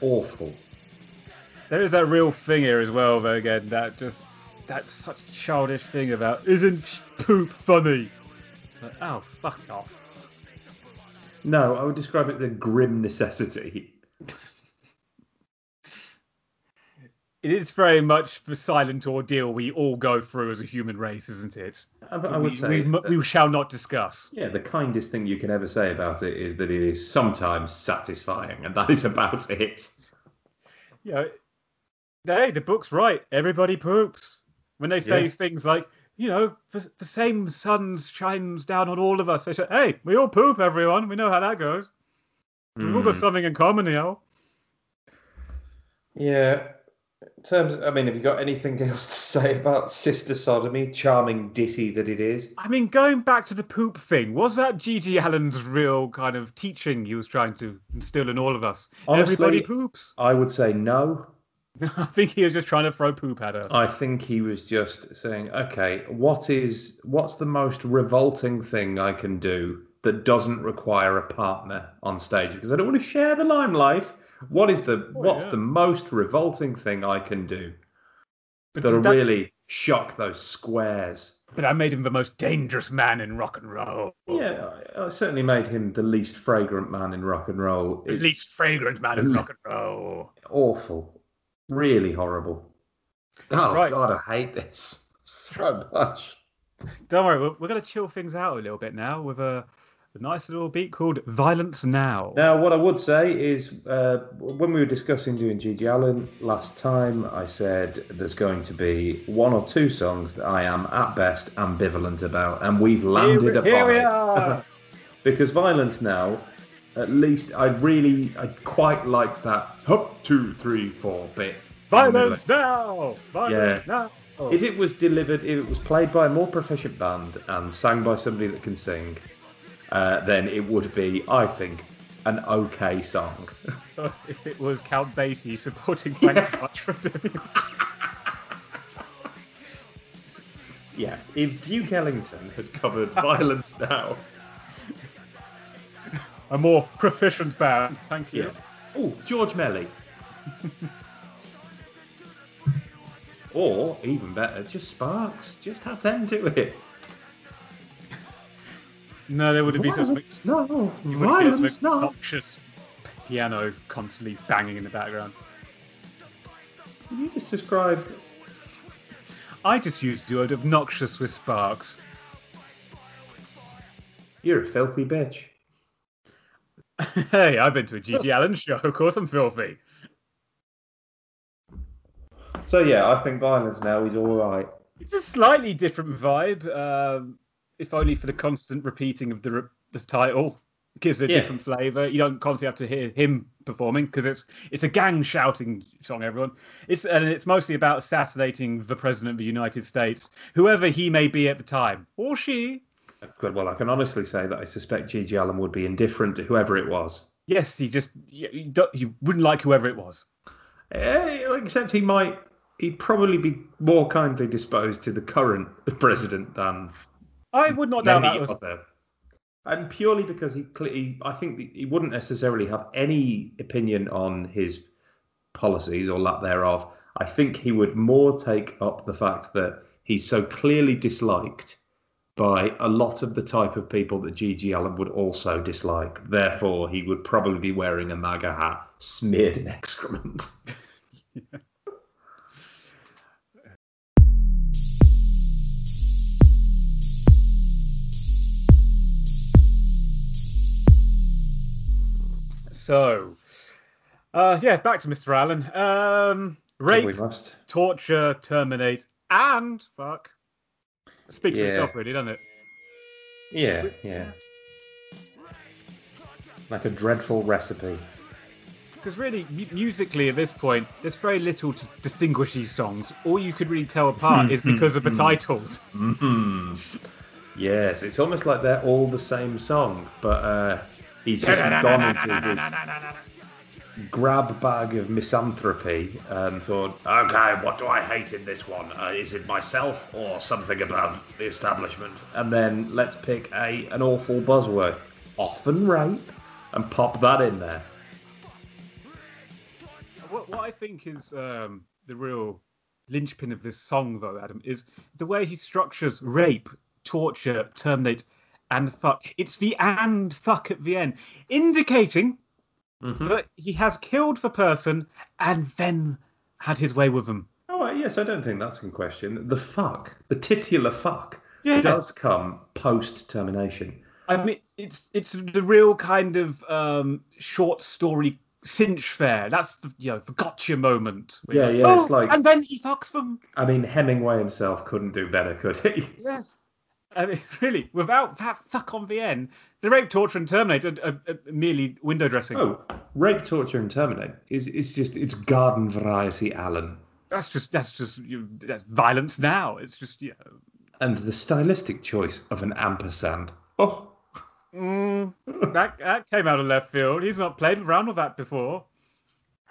Awful. There is that real thing here as well, though. Again, that just that's such a childish thing about isn't poop funny? Like, oh, fuck off. No, I would describe it as a grim necessity. It is very much the silent ordeal we all go through as a human race, isn't it? I, I would we, say. we, that- we shall not discuss. Yeah, the kindest thing you can ever say about it is that it is sometimes satisfying, and that is about it. Yeah, hey, the book's right. Everybody poops. When they say Yeah. things like, you know, the, the same sun shines down on all of us. They say, hey, we all poop, everyone. We know how that goes. We've all got Hmm. something in common here. Yeah. In terms, I mean, have you got anything else to say about Sister Sodomy? Charming ditty that it is. I mean, going back to the poop thing, was that G.G. Allin's real kind of teaching he was trying to instill in all of us? Everybody poops. I would say no. I think he was just trying to throw poop at us. I think he was just saying, okay, what is what's the most revolting thing I can do that doesn't require a partner on stage? Because I don't want to share the limelight. What is the Oh, what's yeah. the most revolting thing I can do but, that'll that, really shock those squares? but I made him the most dangerous man in rock and roll. Yeah, I, I certainly made him the least fragrant man in rock and roll. The least fragrant man in rock and roll. awful, really horrible. Oh Right. God, I hate this so much. Don't worry, we're, we're going to chill things out a little bit now with a, a nice little beat called Violence Now. Now, what I would say is, uh, when we were discussing doing G.G. Allin last time, I said there's going to be one or two songs that I am at best ambivalent about, and we've landed here, upon here we it. are. because Violence Now, at least I really, I quite like that two, three, four bit. in the middle. Violence now! Violence now! If it was delivered, if it was played by a more proficient band and sang by somebody that can sing, uh, then it would be, I think, an okay song. So if it was Count Basie supporting Frank Sinatra, Yeah, if Duke Ellington had covered Violence Now, a more proficient band, thank you. yeah. Oh, George Melly. or, even better, just Sparks. Just have them do it. No, there would be some Violence Now, you would hear some Violence Now. obnoxious piano constantly banging in the background. Can you just describe I just used the word obnoxious with Sparks. You're a filthy bitch. hey, I've been to a G.G. Allin show. Of course I'm filthy. So yeah, I think Violence Now is all right. It's a slightly different vibe, um, if only for the constant repeating of the, re- the title. gives a Yeah. different flavour. You don't constantly have to hear him performing because it's it's a gang shouting song. Everyone, it's and it's mostly about assassinating the president of the United States, whoever he may be at the time, or she. Well, I can honestly say that I suspect GG Allin would be indifferent to whoever it was. Yes, he just you, you wouldn't like whoever it was. Eh, except he might. He'd probably be more kindly disposed to the current president than I would not doubt that was other. And purely because he, he, I think he wouldn't necessarily have any opinion on his policies or lack thereof. I think he would more take up the fact that he's so clearly disliked by a lot of the type of people that GG Allin would also dislike. Therefore, he would probably be wearing a MAGA hat smeared in excrement. so. Uh, yeah, back to Mr. Allin. Um, rape, torture, terminate, and fuck. Speaks for Yeah. itself, really, doesn't it? Yeah, yeah. Like a dreadful recipe. Because really, mu- musically at this point, there's very little to distinguish these songs. All you could really tell apart is because of the titles. hmm Yes, it's almost like they're all the same song, but uh, he's just gone into this grab bag of misanthropy and thought, okay, what do I hate in this one? Uh, is it myself or something about the establishment? And then let's pick a an awful buzzword, often rape, and pop that in there. What, what I think is um, the real linchpin of this song, though, Adam, is the way he structures rape, torture, terminate, and fuck. It's the and fuck at the end, indicating Mhm. that he has killed the person and then had his way with them. Oh yes, I don't think that's in question. The fuck, the titular fuck, Yeah. does come post termination. I mean, it's it's the real kind of um, short story cinch fair. That's the you know the gotcha moment. Yeah, yeah, "Oh, it's like- and then he fucks them. I mean, Hemingway himself couldn't do better, could he? Yes. I mean, really, without that fuck on the end, the rape, torture, and terminate are, are, are merely window dressing. Oh, rape, torture, and terminate is it's just it's garden variety Allin. That's just that's just you that's violence now. It's just yeah. and the stylistic choice of an ampersand. Oh, Mm, that that came out of left field. He's not played around with that before.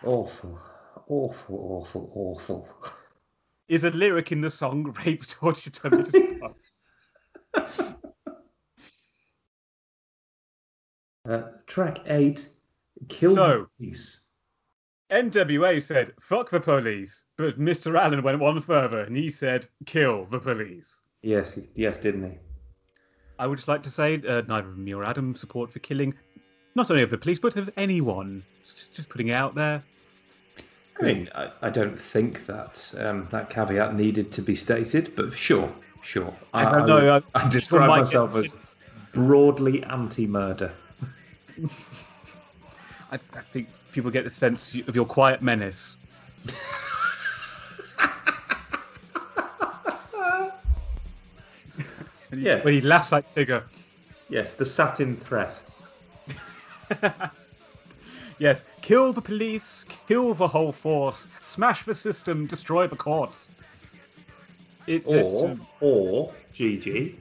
awful, awful, awful, awful. Is a lyric in the song "Rape, Torture, Terminate." Uh, track eight, kill So- the police. NWA said, fuck the police. But Mr. Allin went one further and he said, kill the police. Yes, yes, didn't he? I would just like to say, uh, neither me or Adam support for killing not only of the police, but of anyone. Just, just putting it out there. I mean, I, I don't think that um, that caveat needed to be stated, but sure, sure. I don't know. would- uh, I describe myself as broadly anti-murder. I, I think people get the sense of your quiet menace. When he- Yeah. When he laughs like Tigger. Yes, the satin threat. Yes, kill the police, kill the whole force, smash the system, destroy the courts. It's, it's Or, um, or, GG,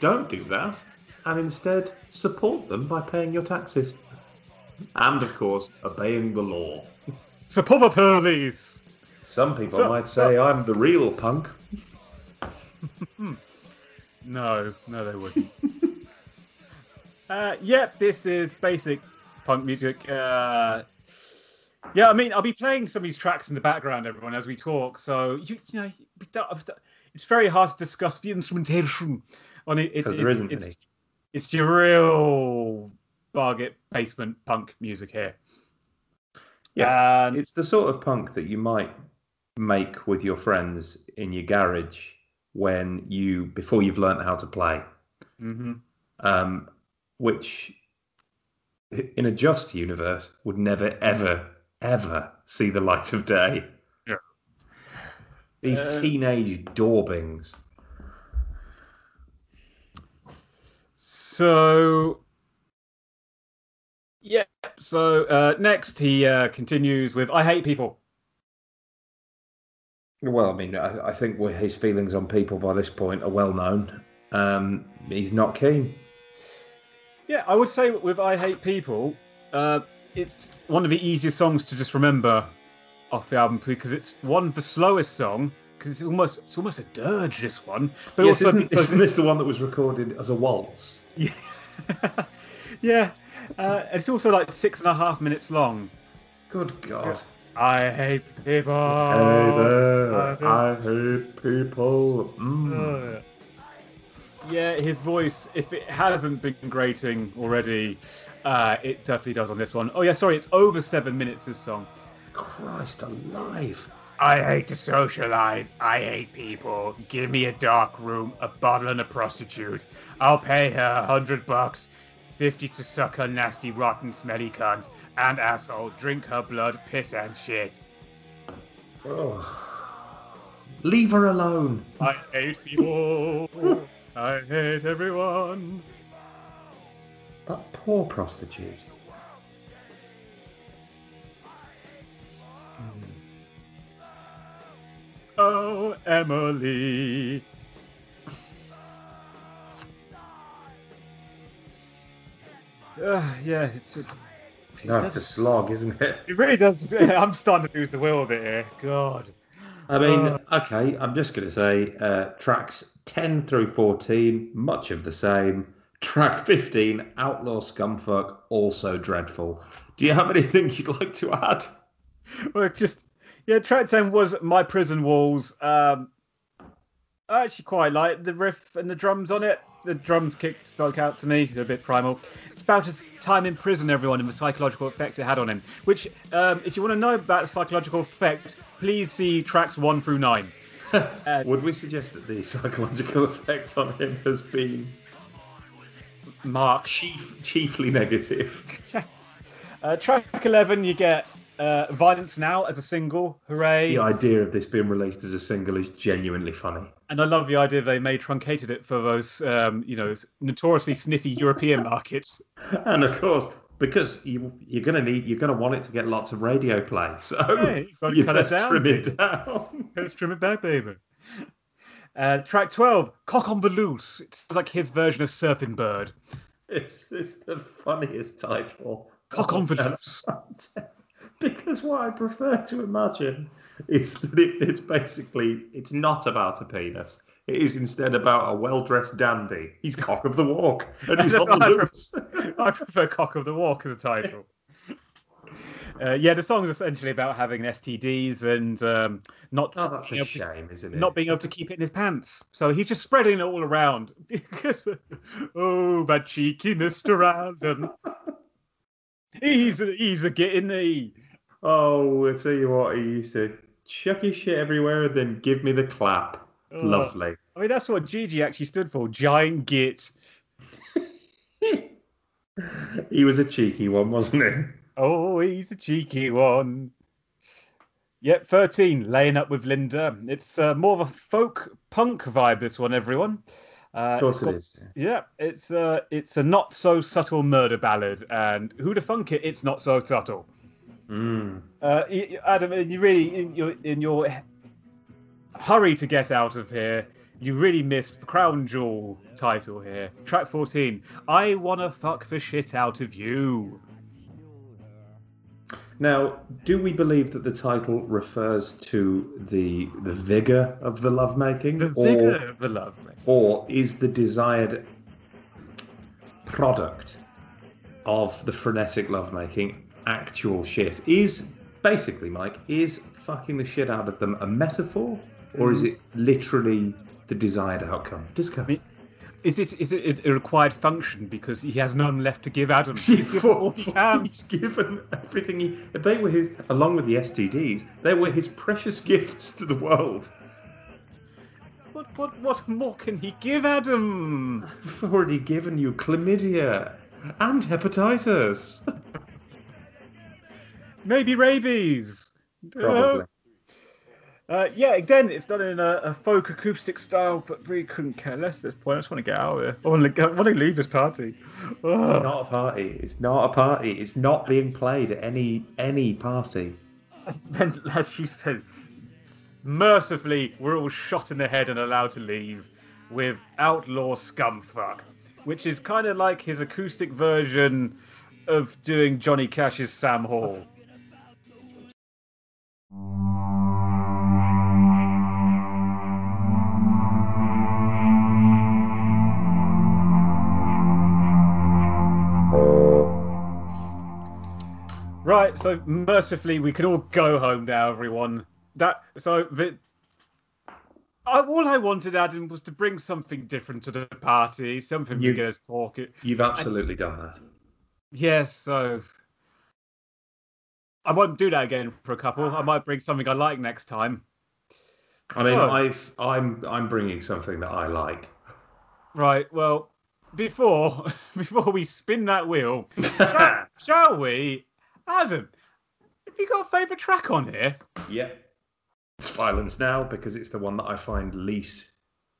don't do that, and instead support them by paying your taxes. And, of course, obeying the law. support the police. Some people So- might say I'm the real punk. No, no, they wouldn't. uh, yep, this is basic punk music. Uh, yeah, I mean, I'll be playing some of these tracks in the background, everyone, as we talk. So you, you know, it's very hard to discuss the instrumentation on it. it Because there it's, isn't it's, any. It's your real bargain basement punk music here. Yes, And- it's the sort of punk that you might make with your friends in your garage when you before you've learned how to play. hmm um, which in a just universe would never, ever, ever see the light of day. Yeah. These Uh, teenage daubings. So Yeah. So uh, next, he uh, continues with "I hate people." Well, I mean, I, I think his feelings on people by this point are well known. Um, he's not keen. Yeah, I would say with "I Hate People," uh, it's one of the easiest songs to just remember off the album because it's one of the slowest song because it's almost it's almost a dirge this one. But yes, also isn't, isn't this the one that was recorded as a waltz? Yeah, yeah. Uh, it's also like six and a half minutes long. Good God. I hate people. Hey there, I hate, I hate people. Mm. Uh, yeah, his voice, if it hasn't been grating already, uh, it definitely does on this one. Oh, yeah, sorry, it's over seven minutes, this song. Christ alive. I hate to socialize. I hate people. Give me a dark room, a bottle, and a prostitute. I'll pay her a hundred bucks, fifty to suck her nasty, rotten, smelly cunt and asshole, drink her blood, piss and shit. Oh. Leave her alone. I hate people. I hate everyone. That poor prostitute. Oh, Emily. Uh, yeah, it's a, no, it's a slog, isn't it? It really does. I'm starting to lose the will a bit here. God. I mean, uh, okay, I'm just going to say uh, tracks 10 through 14, much of the same. Track 15, Outlaw Scumfuck, also dreadful. Do you have anything you'd like to add? Well, just, yeah, track 10 was My Prison Walls. Um, I actually quite like the riff and the drums on it. The drums kick spoke out to me, a bit primal. It's about his time in prison, everyone, and the psychological effects it had on him. Which, um, if you want to know about the psychological effect, please see tracks 1 through 9. Uh, Would we suggest that the psychological effect on him has been Mark chief, chiefly negative? uh, track eleven, you get uh, Violence Now as a single. Hooray! The idea of this being released as a single is genuinely funny. And I love the idea they made truncated it for those, um, you know, notoriously sniffy European markets. And of course, because you, you're going to need, you're going to want it to get lots of radio play. So yeah, you've got to cut it down. Trim it down. Let's trim it back, baby. Uh, track 12, Cock on the Loose. It's like his version of Surfing Bird. It's, it's the funniest title. Cock on the Loose. because what I prefer to imagine is that it, it's basically it's not about a penis. It is instead about a well-dressed dandy. He's cock of the walk, and he's on the I loose. Prefer, I prefer cock of the walk as a title. Uh, yeah, the song is essentially about having STDs and um, not. Oh, that's a shame, to, isn't it? Not being able to keep it in his pants, so he's just spreading it all around. oh, but cheeky Mister Allin, he's a, he's a getting the. Oh, I tell you what, he used to chuck his shit everywhere and then give me the clap. Lovely. I mean, that's what GG actually stood for giant git. he was a cheeky one, wasn't he? Oh, he's a cheeky one. Yep, 13, laying up with Linda. It's uh, more of a folk punk vibe, this one, everyone. Uh, of course it is. Yeah, it's, uh, it's a not so subtle murder ballad, and who to funk it, it's not so subtle. Mm. Uh, Adam, you really in your in your hurry to get out of here, you really missed the crown jewel title here. Track 14. I wanna fuck the shit out of you. Now, do we believe that the title refers to the the vigor of the lovemaking? The vigor of the lovemaking. Or is the desired product of the frenetic lovemaking actual shit. Is basically, Mike, is fucking the shit out of them a metaphor, or is mm. it literally the desired outcome? Discuss. I mean, is it is it a required function because he has none left to give Adam? He's all he can. He's given everything. He, they were his, along with the STDs. They were his precious gifts to the world. What what what more can he give Adam? I've already given you chlamydia and hepatitis. Maybe rabies. Probably. Uh, yeah, again, it's done in a, a, folk acoustic style, but really couldn't care less at this point. I just want to get out of here. I want to, get, I want to leave this party. It's not a party. It's not a party. It's not being played at any any party. And as you said, mercifully, we're all shot in the head and allowed to leave with Outlaw Scumfuck, which is kind of like his acoustic version of doing Johnny Cash's Sam Hall. So mercifully we can all go home now, everyone. That so the, I, all I wanted, Adam, was to bring something different to the party, something you, we get us talking. You've absolutely and, done that. Yes, so I won't do that again for a couple. I might bring something I like next time. I mean, so, I've I'm I'm bringing something that I like. Right. Well, before before we spin that wheel, shall, shall we Adam, have you got a favourite track on here? Yeah. It's Violence Now because it's the one that I find least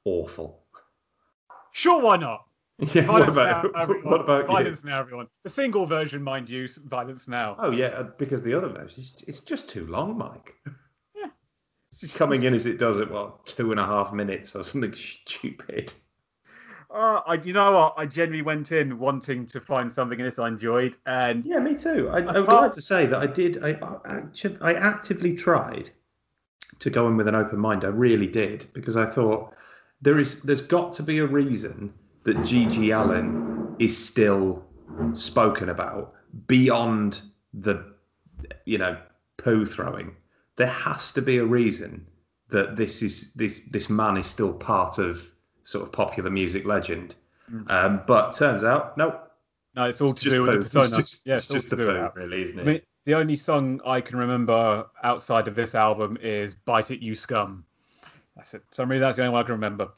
awful. Sure, why not? Yeah, Violence what about, now, what about Violence you? Now, everyone. The single version, mind you, Violence Now. Oh, yeah, uh, because the other version, it's, it's just too long, Mike. Yeah. It's just coming in as it does at, what, two and a half minutes or something stupid. Uh, I, you know what? I generally went in wanting to find something in it I enjoyed, and yeah, me too. I, I would like to say that I did. I, I, I actively tried to go in with an open mind. I really did because I thought there is there's got to be a reason that GG Allin is still spoken about beyond the you know poo throwing. There has to be a reason that this is this this man is still part of sort of popular music legend. Mm. Um, but turns out, no. No, it's all it's to do with the persona. It's just, yeah, it's, it's just the poo, really, isn't it? I mean, the only song I can remember outside of this album is "Bite It, You Scum." That's it. For some reason, that's the only one I can remember.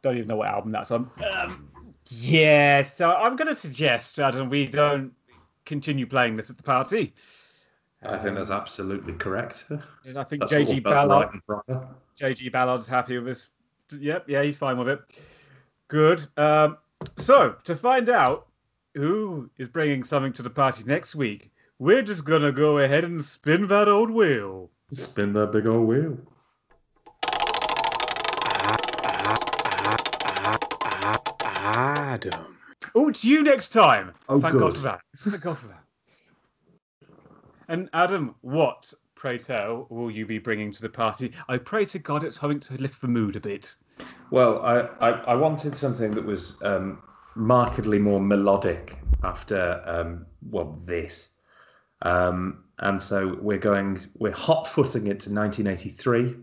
Don't even know what album that's on. Um, yeah, so I'm going to suggest, Adam, we don't continue playing this at the party. I think that's absolutely correct. And I think JG Ballard, JG Ballard's happy with this Yep, yeah, he's fine with it. Good. Um, so, to find out who is bringing something to the party next week, we're just going to go ahead and spin that old wheel. Spin that big old wheel. Adam. Oh, it's you next time. Oh, Thank good. God for that. Thank God for that. And Adam, what will you be bringing to the party? I pray to God it's something to lift the mood a bit. Well, I, I, I wanted something that was um, markedly more melodic after, um, well, this. Um, and so we're going, we're hot footing it to 1983.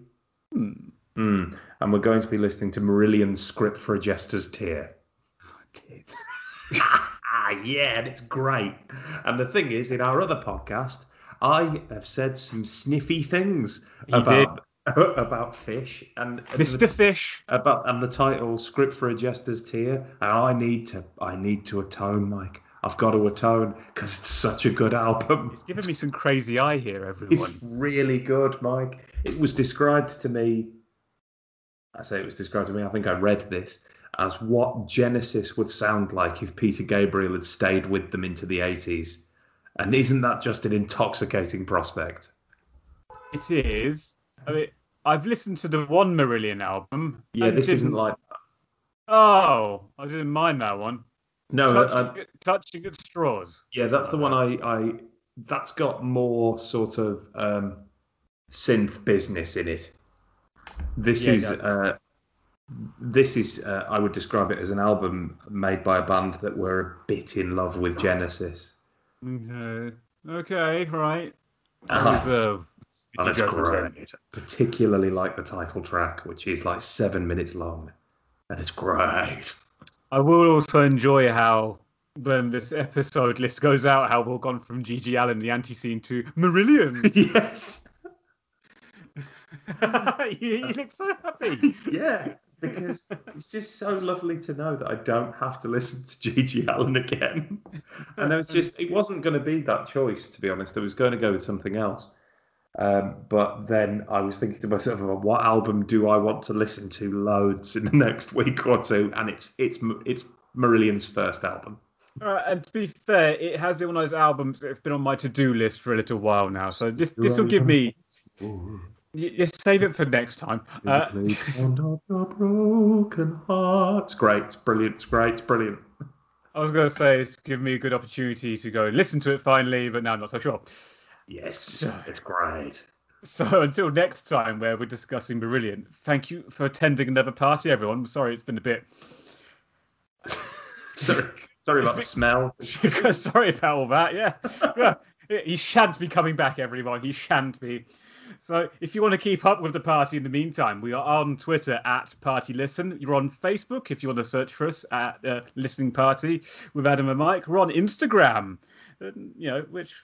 Hmm. Mm. And we're going to be listening to Marillion's script for a Jester's Tear. Oh, yeah, and it's great. And the thing is, in our other podcast, I have said some sniffy things you about about fish and Mr. The, fish about and the title "Script for a Jester's Tear." And I need to, I need to atone, Mike. I've got to atone because it's such a good album. It's giving me some crazy eye here, everyone. It's really good, Mike. It was described to me. I say it was described to me. I think I read this as what Genesis would sound like if Peter Gabriel had stayed with them into the 80s and isn't that just an intoxicating prospect? It is. I mean, I've listened to the one Marillion album. Yeah, this isn't like that. Oh, I didn't mind that one. No, touching, uh, touching at straws. Yeah, that's the one I, I. That's got more sort of um, synth business in it. This yeah, is. Uh, this is. Uh, I would describe it as an album made by a band that were a bit in love with Genesis. Okay. Okay, right. Uh, and it's great. Particularly like the title track, which is like seven minutes long. And it's great. I will also enjoy how when this episode list goes out, how we've gone from GG Allin, the Antiseen, to Marillion. yes. you, you look so happy. yeah because it's just so lovely to know that I don't have to listen to GG Allin again. and it was just it wasn't going to be that choice to be honest. I was going to go with something else. Um, but then I was thinking to myself, what album do I want to listen to loads in the next week or two? And it's it's it's Marillion's first album. All right, and to be fair, it has been one of those albums that's been on my to-do list for a little while now. So this this will give me. Just save it for next time. Uh, broken heart. It's great. It's brilliant. It's great. It's brilliant. I was going to say it's given me a good opportunity to go listen to it finally, but now I'm not so sure. Yes, so, it's great. So until next time, where we're discussing Marillion, thank you for attending another party, everyone. Sorry, it's been a bit. sorry, sorry about the smell. sorry about all that. Yeah, yeah. He shan't be coming back, everyone. He shan't be. So if you want to keep up with the party in the meantime, we are on Twitter at Party Listen. You're on Facebook if you want to search for us at uh, Listening Party with Adam and Mike. We're on Instagram, uh, you know, which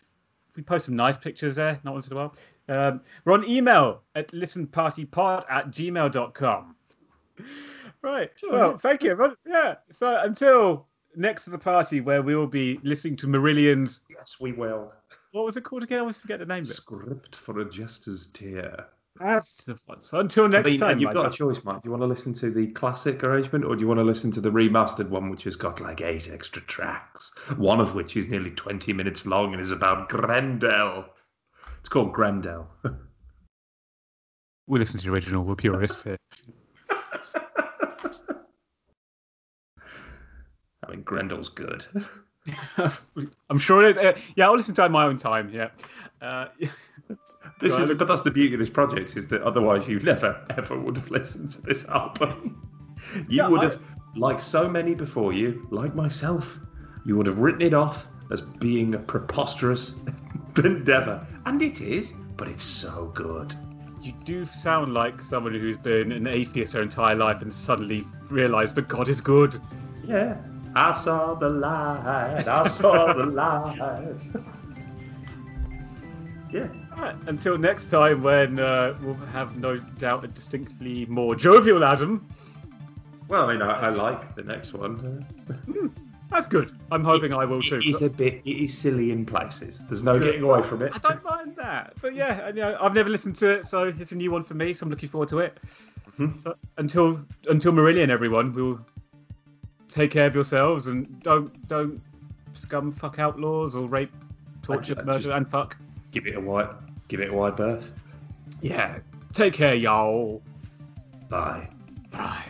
we post some nice pictures there, not once in a while. Um, we're on email at listenpartypod at gmail.com. Right. Sure. Well, thank you. Everyone. Yeah. So until next to the party where we will be listening to Marillion's. Yes, we will. What was it called again? I always forget the name of it. Script for a Jester's Tear. That's the fun. So until next I mean, time, you've got a choice, Mike. Do you want to listen to the classic arrangement, or do you want to listen to the remastered one, which has got like eight extra tracks, one of which is nearly twenty minutes long and is about Grendel. It's called Grendel. we listen to the original. We're purists here. I mean, Grendel's good. I'm sure it is. Uh, yeah, I'll listen to it in my own time. Yeah. Uh, this is, but that's the beauty of this project is that otherwise you never ever would have listened to this album. You yeah, would have, I... like so many before you, like myself, you would have written it off as being a preposterous endeavor, and it is. But it's so good. You do sound like somebody who's been an atheist their entire life and suddenly realised that God is good. Yeah, I saw the light. I saw the light. yeah. Right, until next time, when uh, we'll have no doubt a distinctly more jovial Adam. Well, I mean, I, I like the next one. Hmm, that's good. I'm hoping it, I will too. It is a bit. It is silly in places. There's no getting away from it. I don't mind that, but yeah, you know, I've never listened to it, so it's a new one for me. So I'm looking forward to it. Mm-hmm. So until until Marillion, everyone, we'll take care of yourselves and don't don't scum fuck outlaws or rape, torture, I, I murder, and fuck. Give it a wide, give it a wide berth. Yeah. Take care, y'all. Bye. Bye.